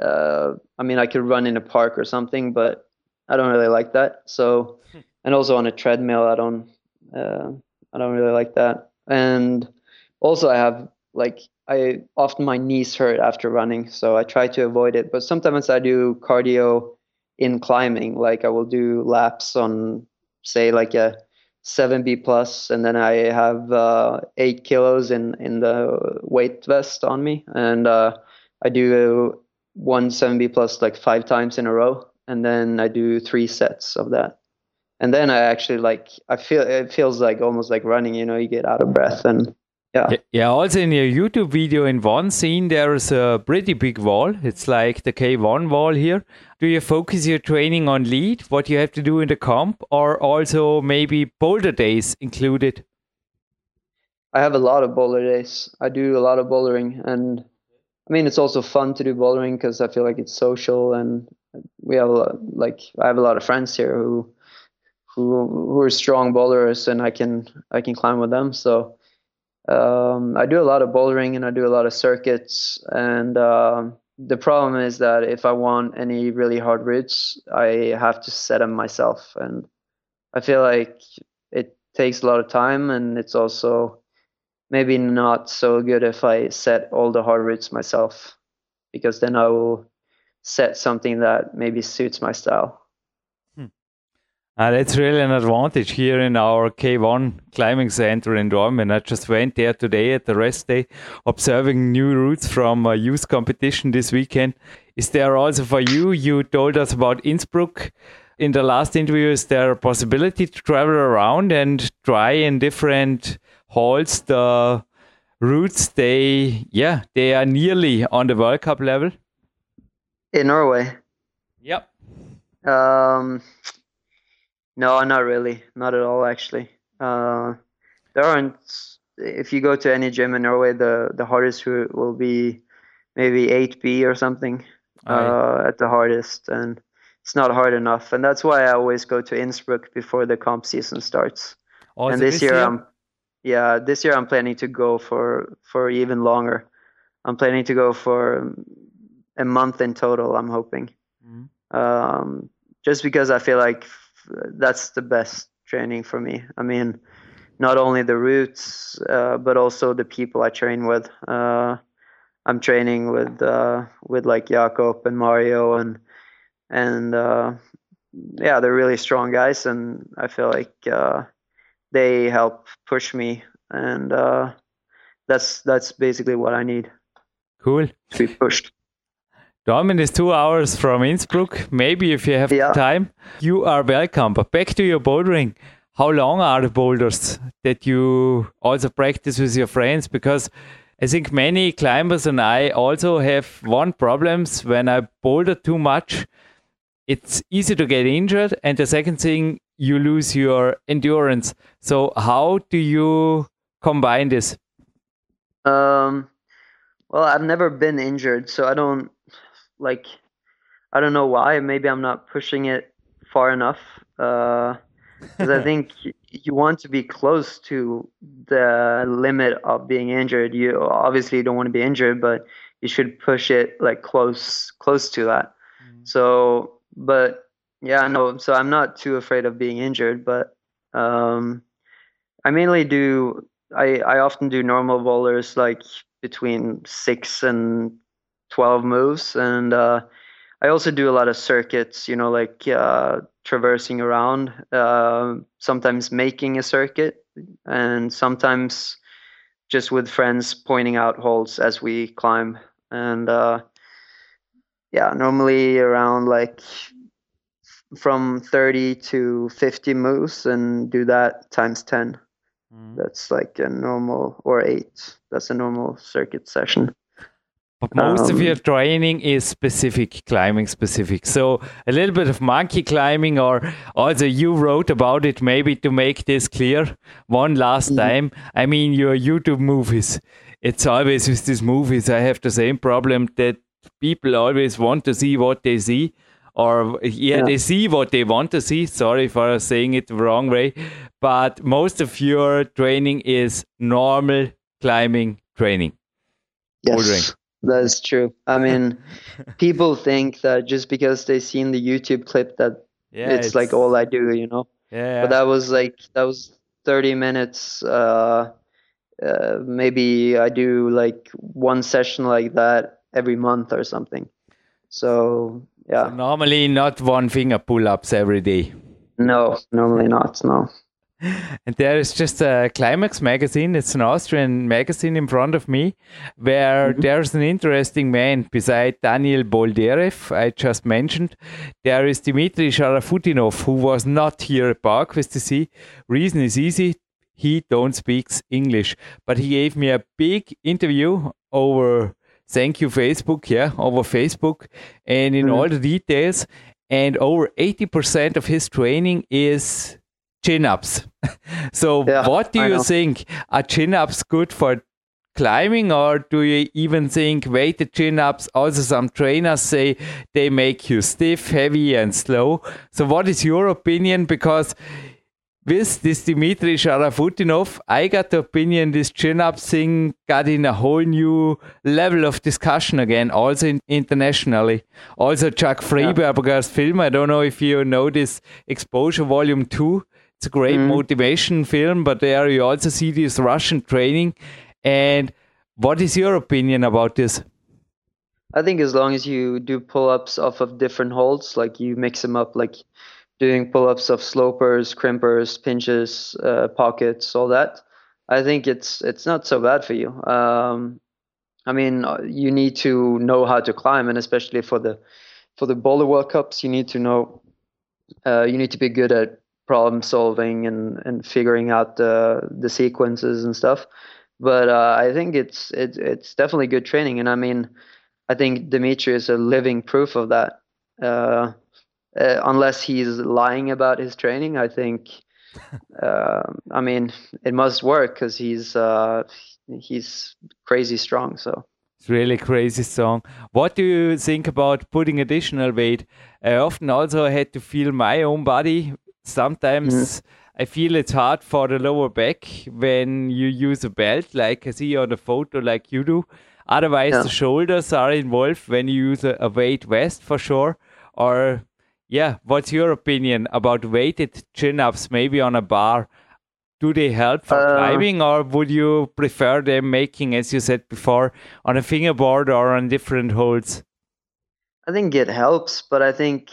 Uh, I mean, I could run in a park or something, but I don't really like that. So, hmm. and also on a treadmill, I don't uh, I don't really like that. And also, I have like I often my knees hurt after running, so I try to avoid it. But sometimes I do cardio in climbing. Like I will do laps on, say, like a 7B plus, and then I have uh, eight kilos in in the weight vest on me, and uh, I do one 7B plus like five times in a row, and then I do three sets of that. And then I actually like I feel it feels like almost like running. You know, you get out of breath and yeah. Yeah. Also, in your YouTube video, in one scene, there's a pretty big wall. It's like the K1 wall here. Do you focus your training on lead, what you have to do in the comp, or also maybe boulder days included? I have a lot of boulder days. I do a lot of bouldering, and I mean it's also fun to do bouldering because I feel like it's social, and we have a lot, like I have a lot of friends here who who who are strong boulders, and I can I can climb with them. So um, I do a lot of bouldering and I do a lot of circuits. And um, the problem is that if I want any really hard routes, I have to set them myself. And I feel like it takes a lot of time and it's also maybe not so good if I set all the hard routes myself because then I will set something that maybe suits my style. Uh, that's really an advantage here in our K1 climbing center in Dornbirn. I just went there today at the rest day, observing new routes from a youth competition this weekend. Is there also for you? You told us about Innsbruck in the last interview. Is there a possibility to travel around and try in different halls the routes? They, yeah, they are nearly on the World Cup level. In Norway. Yep. Um no, not really. Not at all, actually. Uh, there aren't. If you go to any gym in Norway, the the hardest route will be maybe 8B or something uh, at the hardest, and it's not hard enough. And that's why I always go to Innsbruck before the comp season starts. Oh, and this, this year, year, I'm yeah, this year I'm planning to go for for even longer. I'm planning to go for a month in total. I'm hoping, mm-hmm. um, just because I feel like that's the best training for me. I mean, not only the routes, uh, but also the people I train with. Uh, I'm training with uh, with like Jakob and Mario and and uh, yeah, they're really strong guys, and I feel like uh, they help push me, and uh, that's that's basically what I need. Cool. To be pushed. Dornbirn is two hours from Innsbruck. Maybe if you have yeah. time, you are welcome. But back to your bouldering. How long are the boulders that you also practice with your friends? Because I think many climbers and I also have one problems when I boulder too much. It's easy to get injured, and the second thing, you lose your endurance. So how do you combine this? Um, well, I've never been injured, so I don't like I don't know why. Maybe I'm not pushing it far enough. Because uh, I think you want to be close to the limit of being injured. You obviously don't want to be injured, but you should push it like close close to that. Mm. So, but yeah, no. So I'm not too afraid of being injured, but um, I mainly do. I I often do normal boulders like between six and 12 moves and uh, i also do a lot of circuits you know like uh, traversing around uh, sometimes making a circuit and sometimes just with friends pointing out holes as we climb. And uh, yeah normally around like from 30 to 50 moves and do that times 10 mm. that's like a normal or 8 that's a normal circuit session but most um, of your training is specific, climbing specific. So a little bit of monkey climbing, or also you wrote about it, maybe to make this clear one last mm-hmm. time. I mean, your YouTube movies. It's always with these movies. I have the same problem that people always want to see what they see, or yeah, yeah. they see what they want to see. Sorry for saying it the wrong way, but most of your training is normal climbing training. Yes. That's true. I mean, people think that just because they seen the YouTube clip that yeah, it's, it's, like all I do, you know. Yeah. But that was like that was 30 minutes. Uh, uh, maybe I do like one session like that every month or something. So yeah. So normally, not one finger pull-ups every day. No, normally not. No and there is just a Climax magazine. It's an Austrian magazine in front of me, where mm-hmm. there's an interesting man beside Daniel Boldyrev, I just mentioned. There is Dmitry Sharafutdinov, who was not here at PowerQuest TC. Reason is easy. He don't speaks English, but he gave me a big interview over thank you Facebook, yeah, over Facebook, and in mm-hmm. all the details. And over 80% of his training is chin ups. so, yeah, what do you think? Are chin ups good for climbing, or do you even think weighted chin ups? Also, some trainers say they make you stiff, heavy, and slow. So, what is your opinion? Because with this Dimitri Sharafutdinov, I got the opinion this chin up thing got in a whole new level of discussion again, also in, internationally. Also, Chuck Fryberger's yeah. film, I don't know if you know this Exposure Volume 2. It's a great mm. motivation film, but there you also see this Russian training. And what is your opinion about this? I think as long as you do pull ups off of different holds, like you mix them up, like doing pull ups of slopers, crimpers, pinches, uh, pockets, all that, I think it's it's not so bad for you. Um, I mean, uh, you need to know how to climb, and especially for the for the Boulder World Cups, you need to know uh, you need to be good at problem solving and, and figuring out the the sequences and stuff. But uh, I think it's it's it's definitely good training, and I mean, I think Dimitri is a living proof of that. Uh, uh, unless he's lying about his training, I think. Uh, I mean, it must work because he's uh, he's crazy strong. So. It's really crazy song. What do you think about putting additional weight? I often also had to feel my own body. Sometimes mm. I feel it's hard for the lower back when you use a belt, like I see on the photo, like you do. Otherwise, yeah. the shoulders are involved when you use a, a weight vest for sure. Or, yeah, what's your opinion about weighted chin ups, maybe on a bar? do they help for uh, climbing or would you prefer them making as you said before on a fingerboard or on different holds i think it helps but i think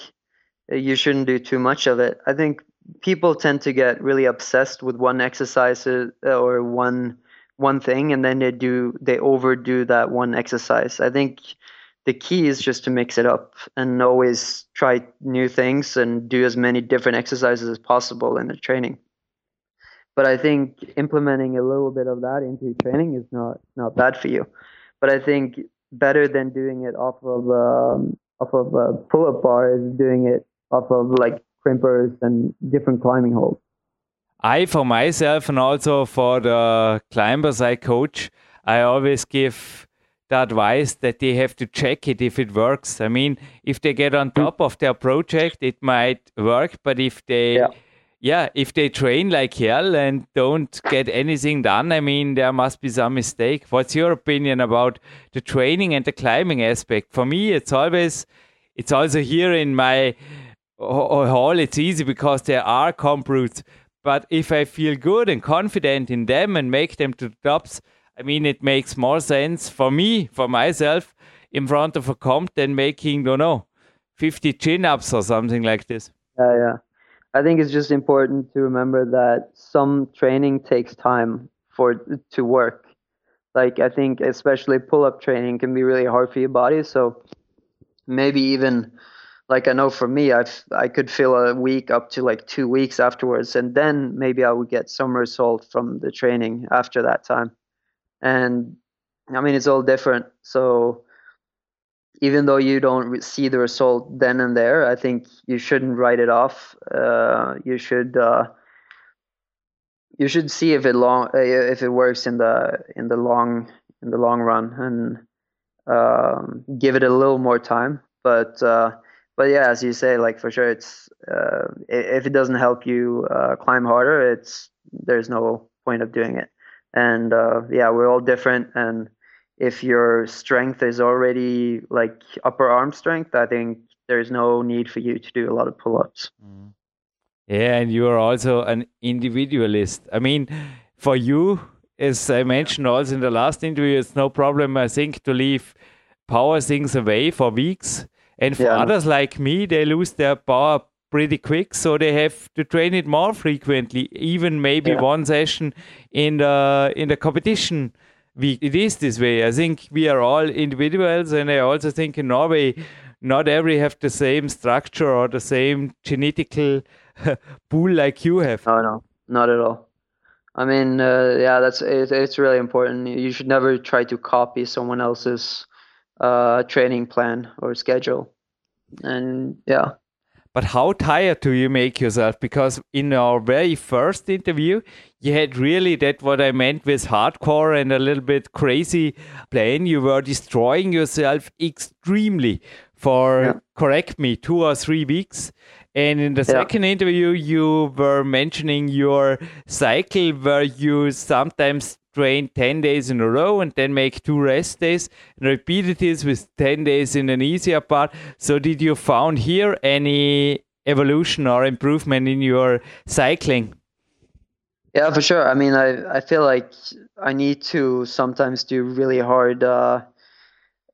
you shouldn't do too much of it. I think people tend to get really obsessed with one exercise uh, or one one thing and then they do they overdo that one exercise. I think the key is just to mix it up and always try new things and do as many different exercises as possible in the training. But I think implementing a little bit of that into training is not not bad for you. But I think better than doing it off of um, off of a pull-up bar is doing it off of like crimpers and different climbing holds. I, for myself, and also for the climbers I coach, I always give the advice that they have to check it if it works. I mean, if they get on mm-hmm. top of their project, it might work, but if they yeah yeah, if they train like hell and don't get anything done, I mean, there must be some mistake. What's your opinion about the training and the climbing aspect? For me, it's always, it's also here in my hall, it's easy because there are comp routes. But if I feel good and confident in them and make them to the tops, I mean, it makes more sense for me, for myself, in front of a comp than making, don't know, 50 chin ups or something like this. Yeah, yeah. I think it's just important to remember that some training takes time for to work. Like I think especially pull up training can be really hard for your body. So maybe even like I know for me, I've I could feel a week up to like two weeks afterwards, and then maybe I would get some result from the training after that time. And I mean, it's all different. So even though you don't see the result then and there, I think you shouldn't write it off. Uh, you should uh, you should see if it long uh, if it works in the in the long in the long run and um, give it a little more time. But uh, but yeah, as you say, like for sure, it's uh, if it doesn't help you uh, climb harder, it's there's no point of doing it. And yeah, we're all different and if your strength is already like upper arm strength, I think there's no need for you to do a lot of pull ups. Mm. Yeah, and you are also an individualist. I mean, for you, as I mentioned also in the last interview, it's no problem, I think, to leave power things away for weeks. And for yeah. others like me, they lose their power pretty quick, so they have to train it more frequently, even maybe yeah. one session in the in the competition we, it is this way. I think we are all individuals, and I also think in Norway, not every have the same structure or the same genetical pool like you have. No, no, not at all. I mean, uh, yeah, that's it, it's really important. You should never try to copy someone else's uh, training plan or schedule. And yeah, but how tired do you make yourself? Because in our very first interview, you had really that what I meant with hardcore and a little bit crazy plan. You were destroying yourself extremely for, yeah. correct me, two or three weeks. And in the yeah. second interview, you were mentioning your cycle where you sometimes train 10 days in a row and then make two rest days and repeat this with 10 days in an easier part. So did you found here any evolution or improvement in your cycling? Yeah, for sure. I mean, I, I feel like I need to sometimes do really hard uh,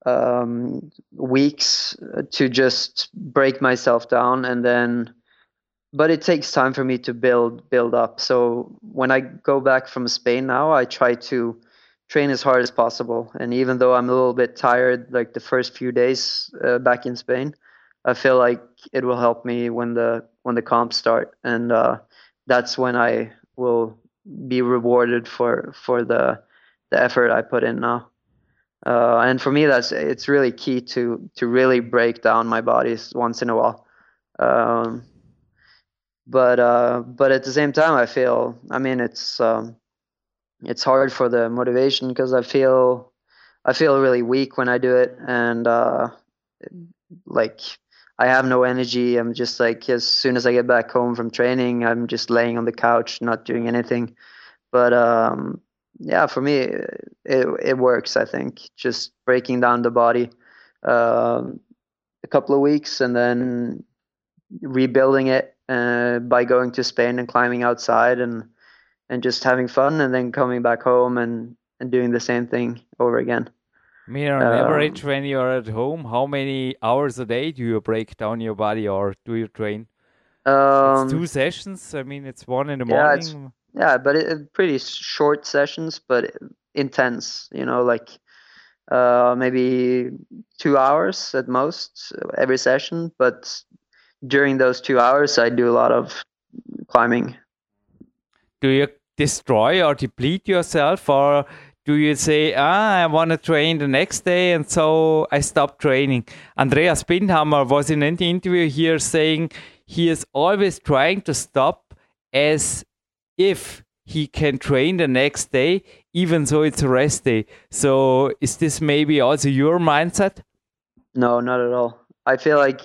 um, weeks to just break myself down and then but it takes time for me to build build up. So when I go back from Spain now, I try to train as hard as possible. And even though I'm a little bit tired, like the first few days uh, back in Spain, I feel like it will help me when the when the comps start, and uh, that's when I will be rewarded for for the the effort I put in now. Uh, and for me, that's it's really key to to really break down my bodies once in a while. Um, but uh, but at the same time, I feel I mean it's um, it's hard for the motivation because I feel I feel really weak when I do it, and uh, like I have no energy. I'm just like as soon as I get back home from training, I'm just laying on the couch, not doing anything. But um, yeah, for me, it it works. I think just breaking down the body um, a couple of weeks and then rebuilding it uh, by going to Spain and climbing outside and and just having fun, and then coming back home and and doing the same thing over again. I mean, on um, average, when you're at home, how many hours a day do you break down your body, or do you train? Um, it's two sessions. I mean, it's one in the yeah, morning. yeah, but it, pretty short sessions, but intense. You know, like uh, maybe two hours at most every session. But during those two hours, I do a lot of climbing. Do you destroy or deplete yourself, or do you say, ah, I want to train the next day and so I stop training? Andreas Bindhammer was in an interview here saying he is always trying to stop as if he can train the next day, even though it's a rest day. So is this maybe also your mindset? No, not at all. I feel like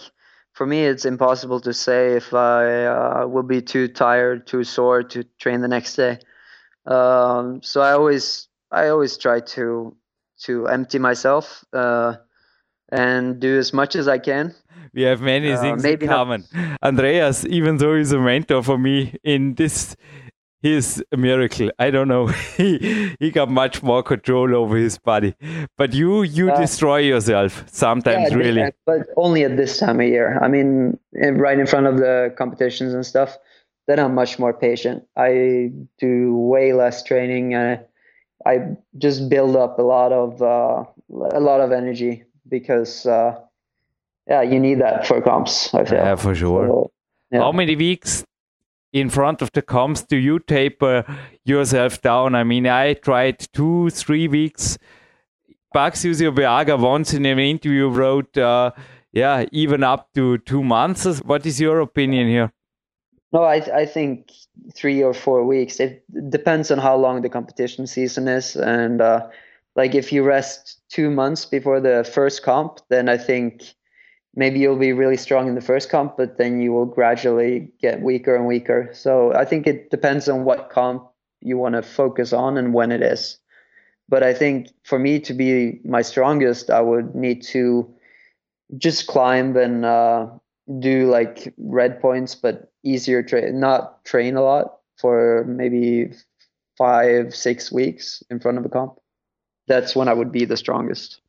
for me, it's impossible to say if I uh, will be too tired, too sore to train the next day. Um, so I always I always try to to empty myself uh, and do as much as I can. We have many uh, things in common. Not... Andreas, even though he's a mentor for me in this, he's a miracle. I don't know. he he got much more control over his body. But you you uh, destroy yourself sometimes, yeah, really. But only at this time of year. I mean, right in front of the competitions and stuff. Then I'm much more patient. I do way less training. and I just build up a lot of uh, a lot of energy because uh, yeah, you need that for comps. I feel. Yeah, for sure. So, yeah. How many weeks in front of the comps do you taper yourself down? I mean, I tried two, three weeks. Patxi Usobiaga once in an interview wrote, uh, yeah, even up to two months. What is your opinion here? No, I I think three or four weeks. It depends on how long the competition season is, and uh, like if you rest two months before the first comp, then I think maybe you'll be really strong in the first comp, but then you will gradually get weaker and weaker. So I think it depends on what comp you want to focus on and when it is. But I think for me to be my strongest, I would need to just climb and uh, do like red points, but easier train, not train a lot for maybe five, six weeks in front of a comp. That's when I would be the strongest.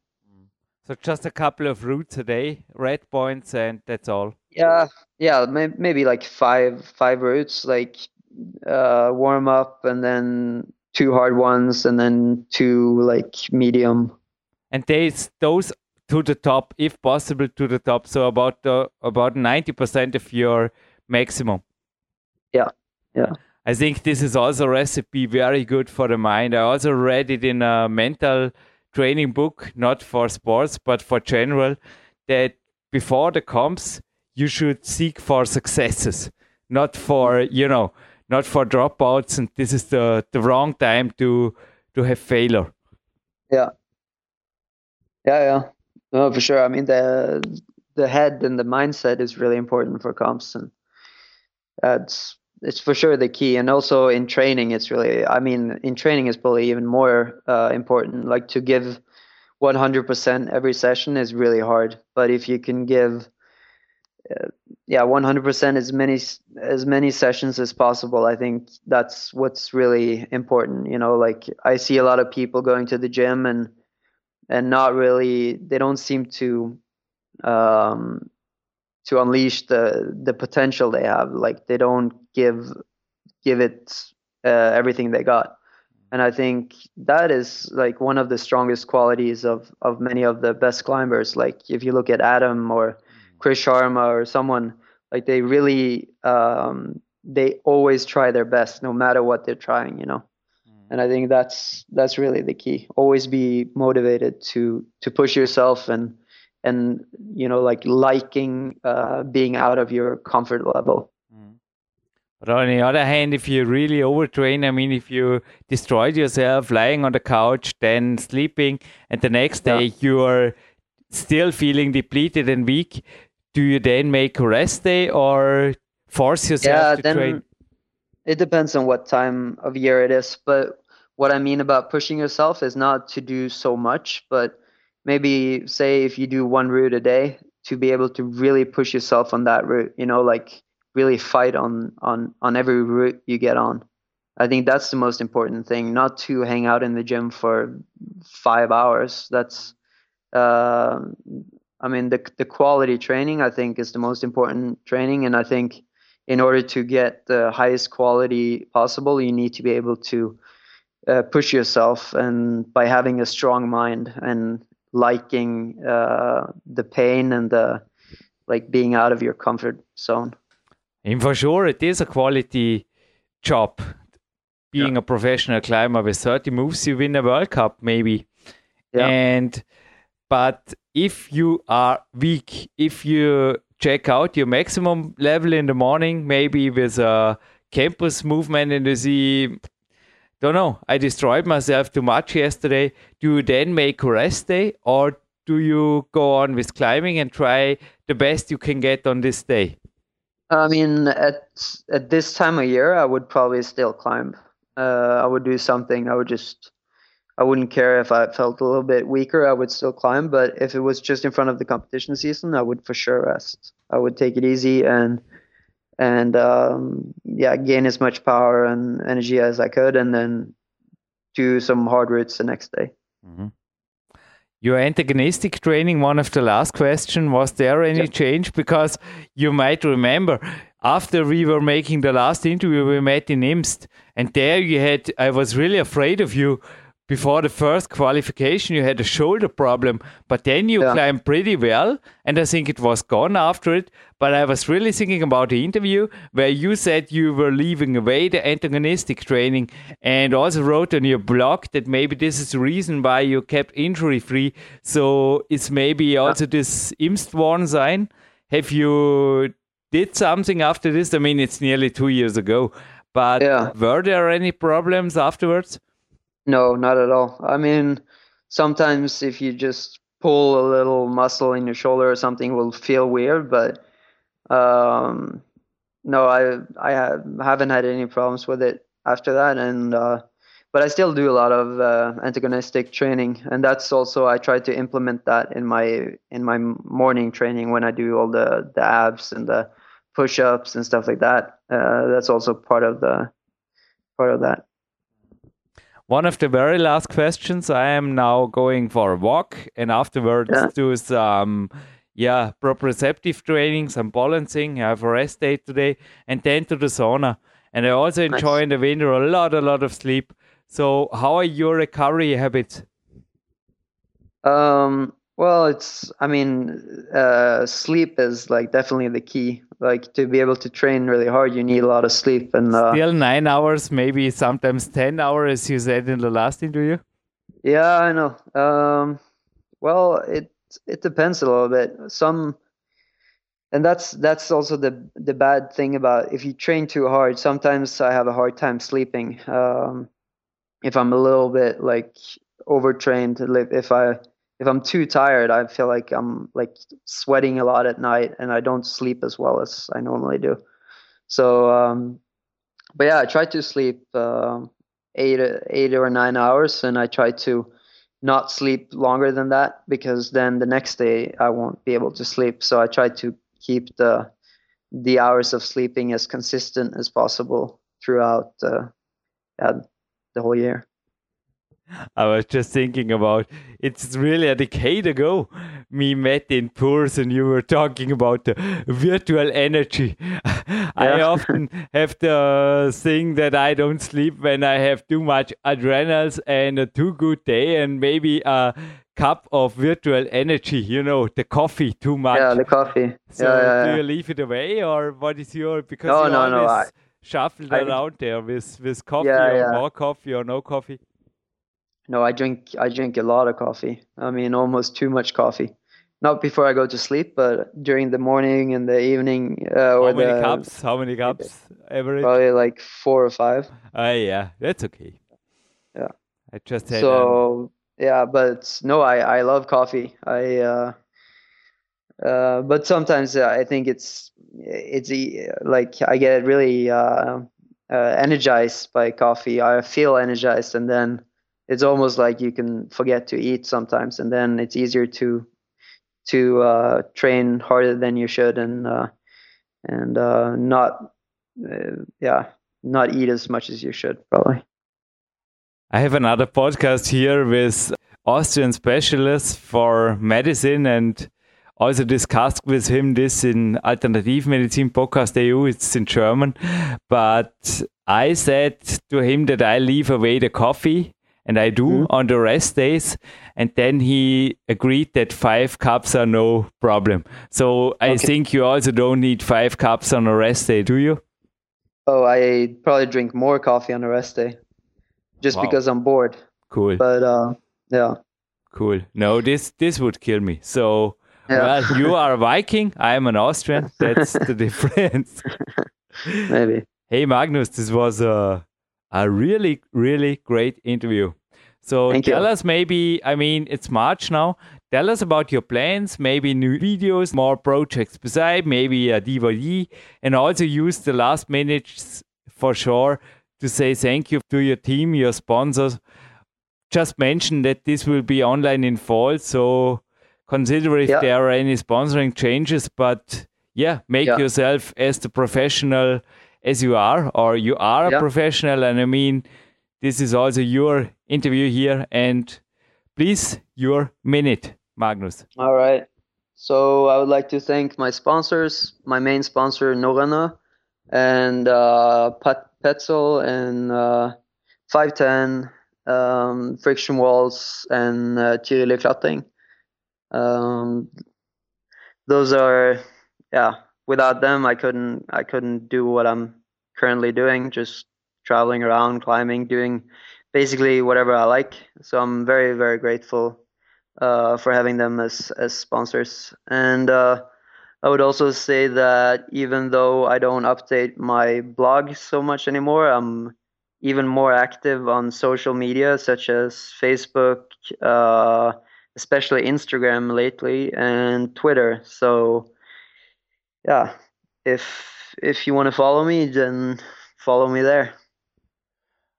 So just a couple of routes a day, red points, and that's all. Yeah, yeah, maybe like five, five routes, like uh, warm up, and then two hard ones, and then two like medium. And those those to the top, if possible, to the top. So about uh, about ninety percent of your maximum. Yeah, yeah. I think this is also a recipe very good for the mind. I also read it in a mental training book, not for sports but for general, that before the comps you should seek for successes, not for you know, not for dropouts. And this is the the wrong time to to have failure. Yeah, yeah, yeah. No, for sure. I mean the the head and the mindset is really important for comps, and that's it's for sure the key. And also in training, it's really. I mean, in training is probably even more uh, important. Like to give 100% every session is really hard, but if you can give uh, yeah 100% as many as many sessions as possible i think that's what's really important you know like i see a lot of people going to the gym and and not really they don't seem to um, to unleash the the potential they have. Like they don't give give it uh, everything they got. And i think that is like one of the strongest qualities of of many of the best climbers. Like if you look at adam or chris sharma or someone like they really um, they always try their best no matter what they're trying you know? And I think that's that's really the key. Always be motivated to to push yourself and and you know like liking uh, being out of your comfort level. Mm. But on the other hand, if you really overtrain, I mean, if you destroyed yourself lying on the couch, then sleeping, and the next day yeah. you are still feeling depleted and weak, do you then make a rest day or force yourself yeah, to then train? It depends on what time of year it is. But what I mean about pushing yourself is not to do so much, but maybe say if you do one route a day, to be able to really push yourself on that route, you know, like really fight on on on every route you get on. I think that's the most important thing. Not to hang out in the gym for five hours. That's, uh, I mean, the the quality training I think is the most important training, and I think in order to get the highest quality possible, you need to be able to uh, push yourself, and by having a strong mind and liking uh, the pain and the like being out of your comfort zone. And for sure, it is a quality job. Being yeah. a professional climber with 30 moves, you win a World Cup, maybe. Yeah. And but if you are weak, if you check out your maximum level in the morning, maybe with a campus movement, and you see, don't know, I destroyed myself too much yesterday. Do you then make a rest day, or do you go on with climbing and try the best you can get on this day? I mean, at at this time of year, I would probably still climb. Uh, I would do something. I would just, I wouldn't care if I felt a little bit weaker. I would still climb. But if it was just in front of the competition season, I would for sure rest. I would take it easy and and um, yeah, gain as much power and energy as I could, and then do some hard routes the next day. Mm-hmm. Your antagonistic training, one of the last question, was there any change? Because you might remember after we were making the last interview, we met in Imst, and there you had, I was really afraid of you before the first qualification you had a shoulder problem but then you yeah. climbed pretty well and i think it was gone after it. But i was really thinking about the interview where you said you were leaving away the antagonistic training and also wrote on your blog that maybe this is the reason why you kept injury free. So it's maybe also this imst one sign have you did something after this? I mean it's nearly two years ago but yeah. were there any problems afterwards no, not at all. I mean, sometimes if you just pull a little muscle in your shoulder or something, will feel weird, but um, no, I I haven't had any problems with it after that, and uh, but I still do a lot of uh, antagonistic training, and that's also I try to implement that in my in my morning training when I do all the the abs and the push-ups and stuff like that. Uh, that's also part of the part of that. One of the very last questions. I am now going for a walk and afterwards yeah. do some yeah proprioceptive training, some balancing. I have a rest day today, and then to the sauna. And I also enjoy nice. in the winter a lot, a lot of sleep. So, how are your recovery habits? Um, well, it's, I mean, uh, sleep is like definitely the key. Like to be able to train really hard, you need a lot of sleep. And uh, still nine hours, maybe sometimes 10 hours, you said in the last interview. Yeah, I know. Um, well, it, it depends a little bit. Some, and that's that's also the the bad thing about if you train too hard. Sometimes I have a hard time sleeping. Um, if I'm a little bit like overtrained, if I if I'm too tired, I feel like I'm like sweating a lot at night and I don't sleep as well as I normally do. So, um, but yeah, I try to sleep uh, eight, eight or nine hours, and I try to not sleep longer than that because then the next day I won't be able to sleep. So I try to keep the the hours of sleeping as consistent as possible throughout uh, the whole year. I was just thinking about it's really a decade ago we met in person. You were talking about the virtual energy. Yeah. I often have the thing that I don't sleep when I have too much adrenals and a too good day and maybe a cup of virtual energy, you know, the coffee too much. Yeah, the coffee. So yeah, yeah, do you leave it away or what is your because no, you no, always no, I, shuffle I, around there with, with coffee or more coffee or no coffee? No, I drink I drink a lot of coffee. I mean, almost too much coffee. not before I go to sleep, but during the morning and the evening. Uh, How many the, cups? How many cups average? Probably like four or five. Uh, yeah, that's okay. Yeah. I just had. So um, yeah, but no, I I love coffee. I. Uh, uh, but sometimes uh, I think it's it's like I get really uh, uh, energized by coffee. I feel energized, and then it's almost like you can forget to eat sometimes, and then it's easier to to uh, train harder than you should and uh, and uh, not uh, yeah not eat as much as you should probably. I have another podcast here with Austrian specialists for medicine and also discussed with him this in Alternativmedizin Podcast EU. It's in German, but I said to him that I leave away the coffee and I do mm. on the rest days. And then he agreed that five cups are no problem. So I okay. think you also don't need five cups on a rest day, do you? Oh, I probably drink more coffee on a rest day, just wow. because I'm bored. Cool. But uh, yeah. Cool. No, this this would kill me. So yeah. well, you are a Viking. I am an Austrian. That's the difference. Maybe. Hey Magnus, this was a a really, really great interview. So Thank tell you. us maybe, I mean, it's March now. Tell us about your plans, maybe new videos, more projects beside, maybe a DVD, and also use the last minutes for sure to say thank you to your team, your sponsors. Just mention that this will be online in fall, so consider if yeah. there are any sponsoring changes. But yeah, make yeah. yourself as the professional as you are, or you are a yeah. professional. And I mean, this is also your interview here. And please, your minute, Magnus. All right. So I would like to thank my sponsors, my main sponsor, Norrøna, and uh, Pat Petzl, and uh, 510, um, Friction Walls, and uh, Tyrili Klatring. Um, those are, yeah, without them, I couldn't I couldn't do what I'm currently doing. Just traveling around, climbing, doing basically whatever I like. So I'm very very grateful uh, for having them as as sponsors. And uh, I would also say that even though I don't update my blog so much anymore, I'm even more active on social media such as Facebook, uh, especially Instagram lately, and Twitter. So yeah, if if you want to follow me, then follow me there.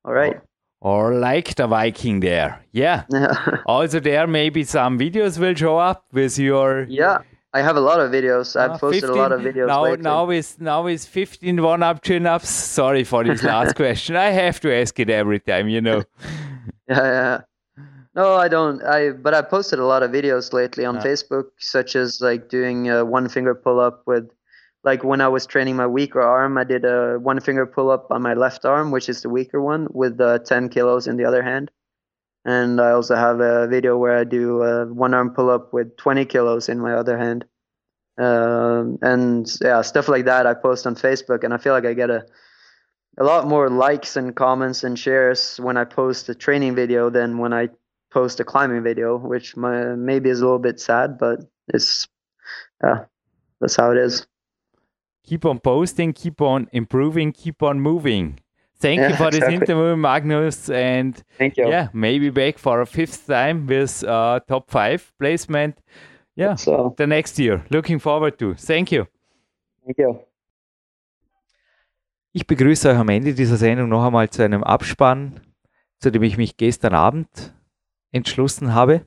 All right. Or, or like the Viking there. Yeah. also there maybe some videos will show up with your Yeah. I have a lot of videos. I've uh, posted 15, a lot of videos. Now, lately. now is now is 15 one up chin ups. Sorry for this last question. I have to ask it every time, you know. yeah, yeah. No, I don't. I but I posted a lot of videos lately on Facebook, such as like doing a one finger pull up with, like when I was training my weaker arm, I did a one finger pull up on my left arm, which is the weaker one, with uh, 10 kilos in the other hand. And I also have a video where I do a one arm pull up with 20 kilos in my other hand. Um, and yeah, stuff like that I post on Facebook, and I feel like I get a a lot more likes and comments and shares when I post a training video than when I post a climbing video, which my, maybe is a little bit sad, but it's yeah, that's how it is. Keep on posting, keep on improving, keep on moving. Thank yeah, you for exactly. this interview, Magnus, and thank you. Yeah, maybe back for a fifth time with uh, top five placement. Yeah, so. the next year. Looking forward to. Thank you. Thank you. Ich begrüße euch am Ende dieser Sendung noch einmal zu einem Abspann, zu dem ich mich gestern Abend entschlossen habe.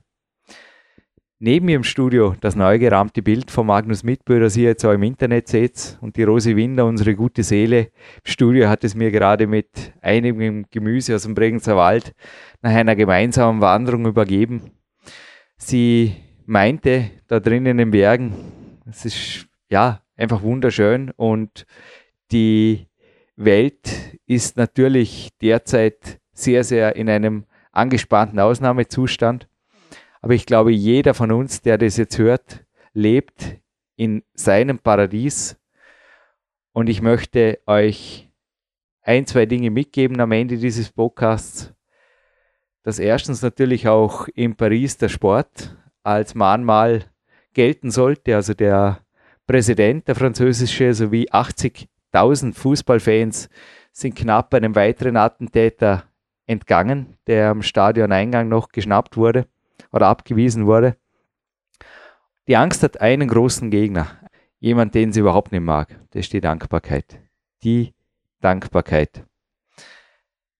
Neben mir im Studio das neu gerahmte Bild von Magnus Mitbö, das ihr jetzt auch im Internet seht. Und die Rosi Winder, unsere gute Seele, im Studio hat es mir gerade mit einigem Gemüse aus dem Bregenzer Wald nach einer gemeinsamen Wanderung übergeben. Sie meinte, da drinnen in den Bergen, es ist ja einfach wunderschön und die Welt ist natürlich derzeit sehr, sehr in einem angespannten Ausnahmezustand. Aber ich glaube, jeder von uns, der das jetzt hört, lebt in seinem Paradies. Und ich möchte euch ein, zwei Dinge mitgeben am Ende dieses Podcasts. Das erstens natürlich auch in Paris der Sport als Mahnmal gelten sollte. Also der Präsident, der französische, sowie 80.000 Fußballfans sind knapp einem weiteren Attentäter entgangen, der am Stadioneingang noch geschnappt wurde oder abgewiesen wurde. Die Angst hat einen großen Gegner, jemand, den sie überhaupt nicht mag. Das ist die Dankbarkeit. Die Dankbarkeit.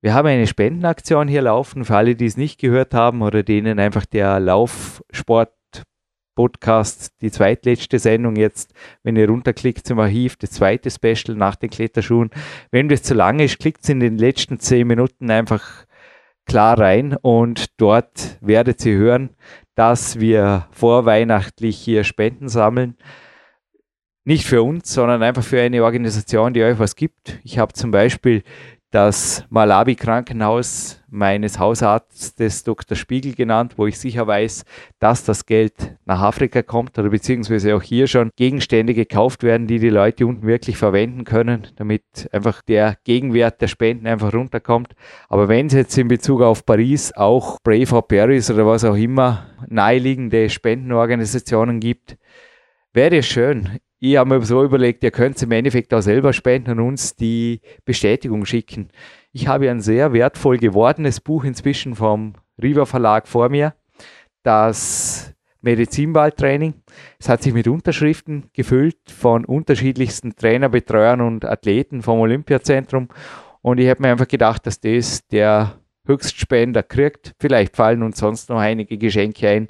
Wir haben eine Spendenaktion hier laufen, für alle, die es nicht gehört haben oder denen einfach der Laufsport Podcast, die zweitletzte Sendung jetzt, wenn ihr runterklickt zum Archiv, das zweite Special nach den Kletterschuhen. Wenn das zu lang ist, klickt in den letzten zehn Minuten einfach klar rein und dort werdet ihr hören, dass wir vorweihnachtlich hier Spenden sammeln. Nicht für uns, sondern einfach für eine Organisation, die euch was gibt. Ich habe zum Beispiel das Malawi-Krankenhaus meines Hausarztes Dr. Spiegel genannt, wo ich sicher weiß, dass das Geld nach Afrika kommt oder beziehungsweise auch hier schon Gegenstände gekauft werden, die die Leute unten wirklich verwenden können, damit einfach der Gegenwert der Spenden einfach runterkommt. Aber wenn es jetzt in Bezug auf Paris auch Brave for Paris oder was auch immer naheliegende Spendenorganisationen gibt, wäre es schön ich habe mir so überlegt, ihr könnt im Endeffekt auch selber spenden und uns die Bestätigung schicken. Ich habe ein sehr wertvoll gewordenes Buch inzwischen vom Riva Verlag vor mir, das Medizinballtraining. Es hat sich mit Unterschriften gefüllt von unterschiedlichsten Trainer, Betreuern und Athleten vom Olympiazentrum. Und ich habe mir einfach gedacht, dass das der Höchstspender kriegt. Vielleicht fallen uns sonst noch einige Geschenke ein.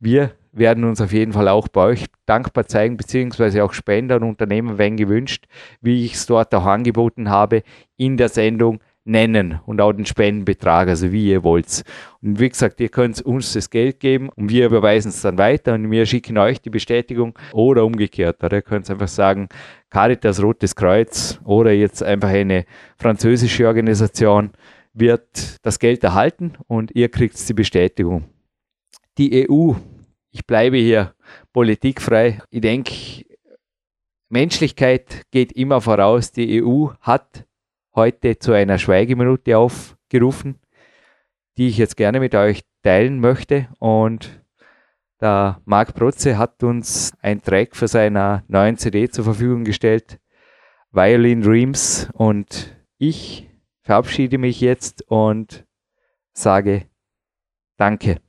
Wir werden uns auf jeden Fall auch bei euch dankbar zeigen, beziehungsweise auch Spender und Unternehmen, wenn gewünscht, wie ich es dort auch angeboten habe, in der Sendung nennen und auch den Spendenbetrag, also wie ihr wollt. Und wie gesagt, ihr könnt uns das Geld geben und wir überweisen es dann weiter und wir schicken euch die Bestätigung oder umgekehrt. Oder ihr könnt einfach sagen, Caritas Rotes Kreuz oder jetzt einfach eine französische Organisation wird das Geld erhalten und ihr kriegt die Bestätigung. Die EU ich bleibe hier politikfrei. Ich denke, Menschlichkeit geht immer voraus. Die EU hat heute zu einer Schweigeminute aufgerufen, die ich jetzt gerne mit euch teilen möchte. Und der Marc Protze hat uns ein Track für seiner neuen CD zur Verfügung gestellt, Violin Dreams. Und ich verabschiede mich jetzt und sage Danke.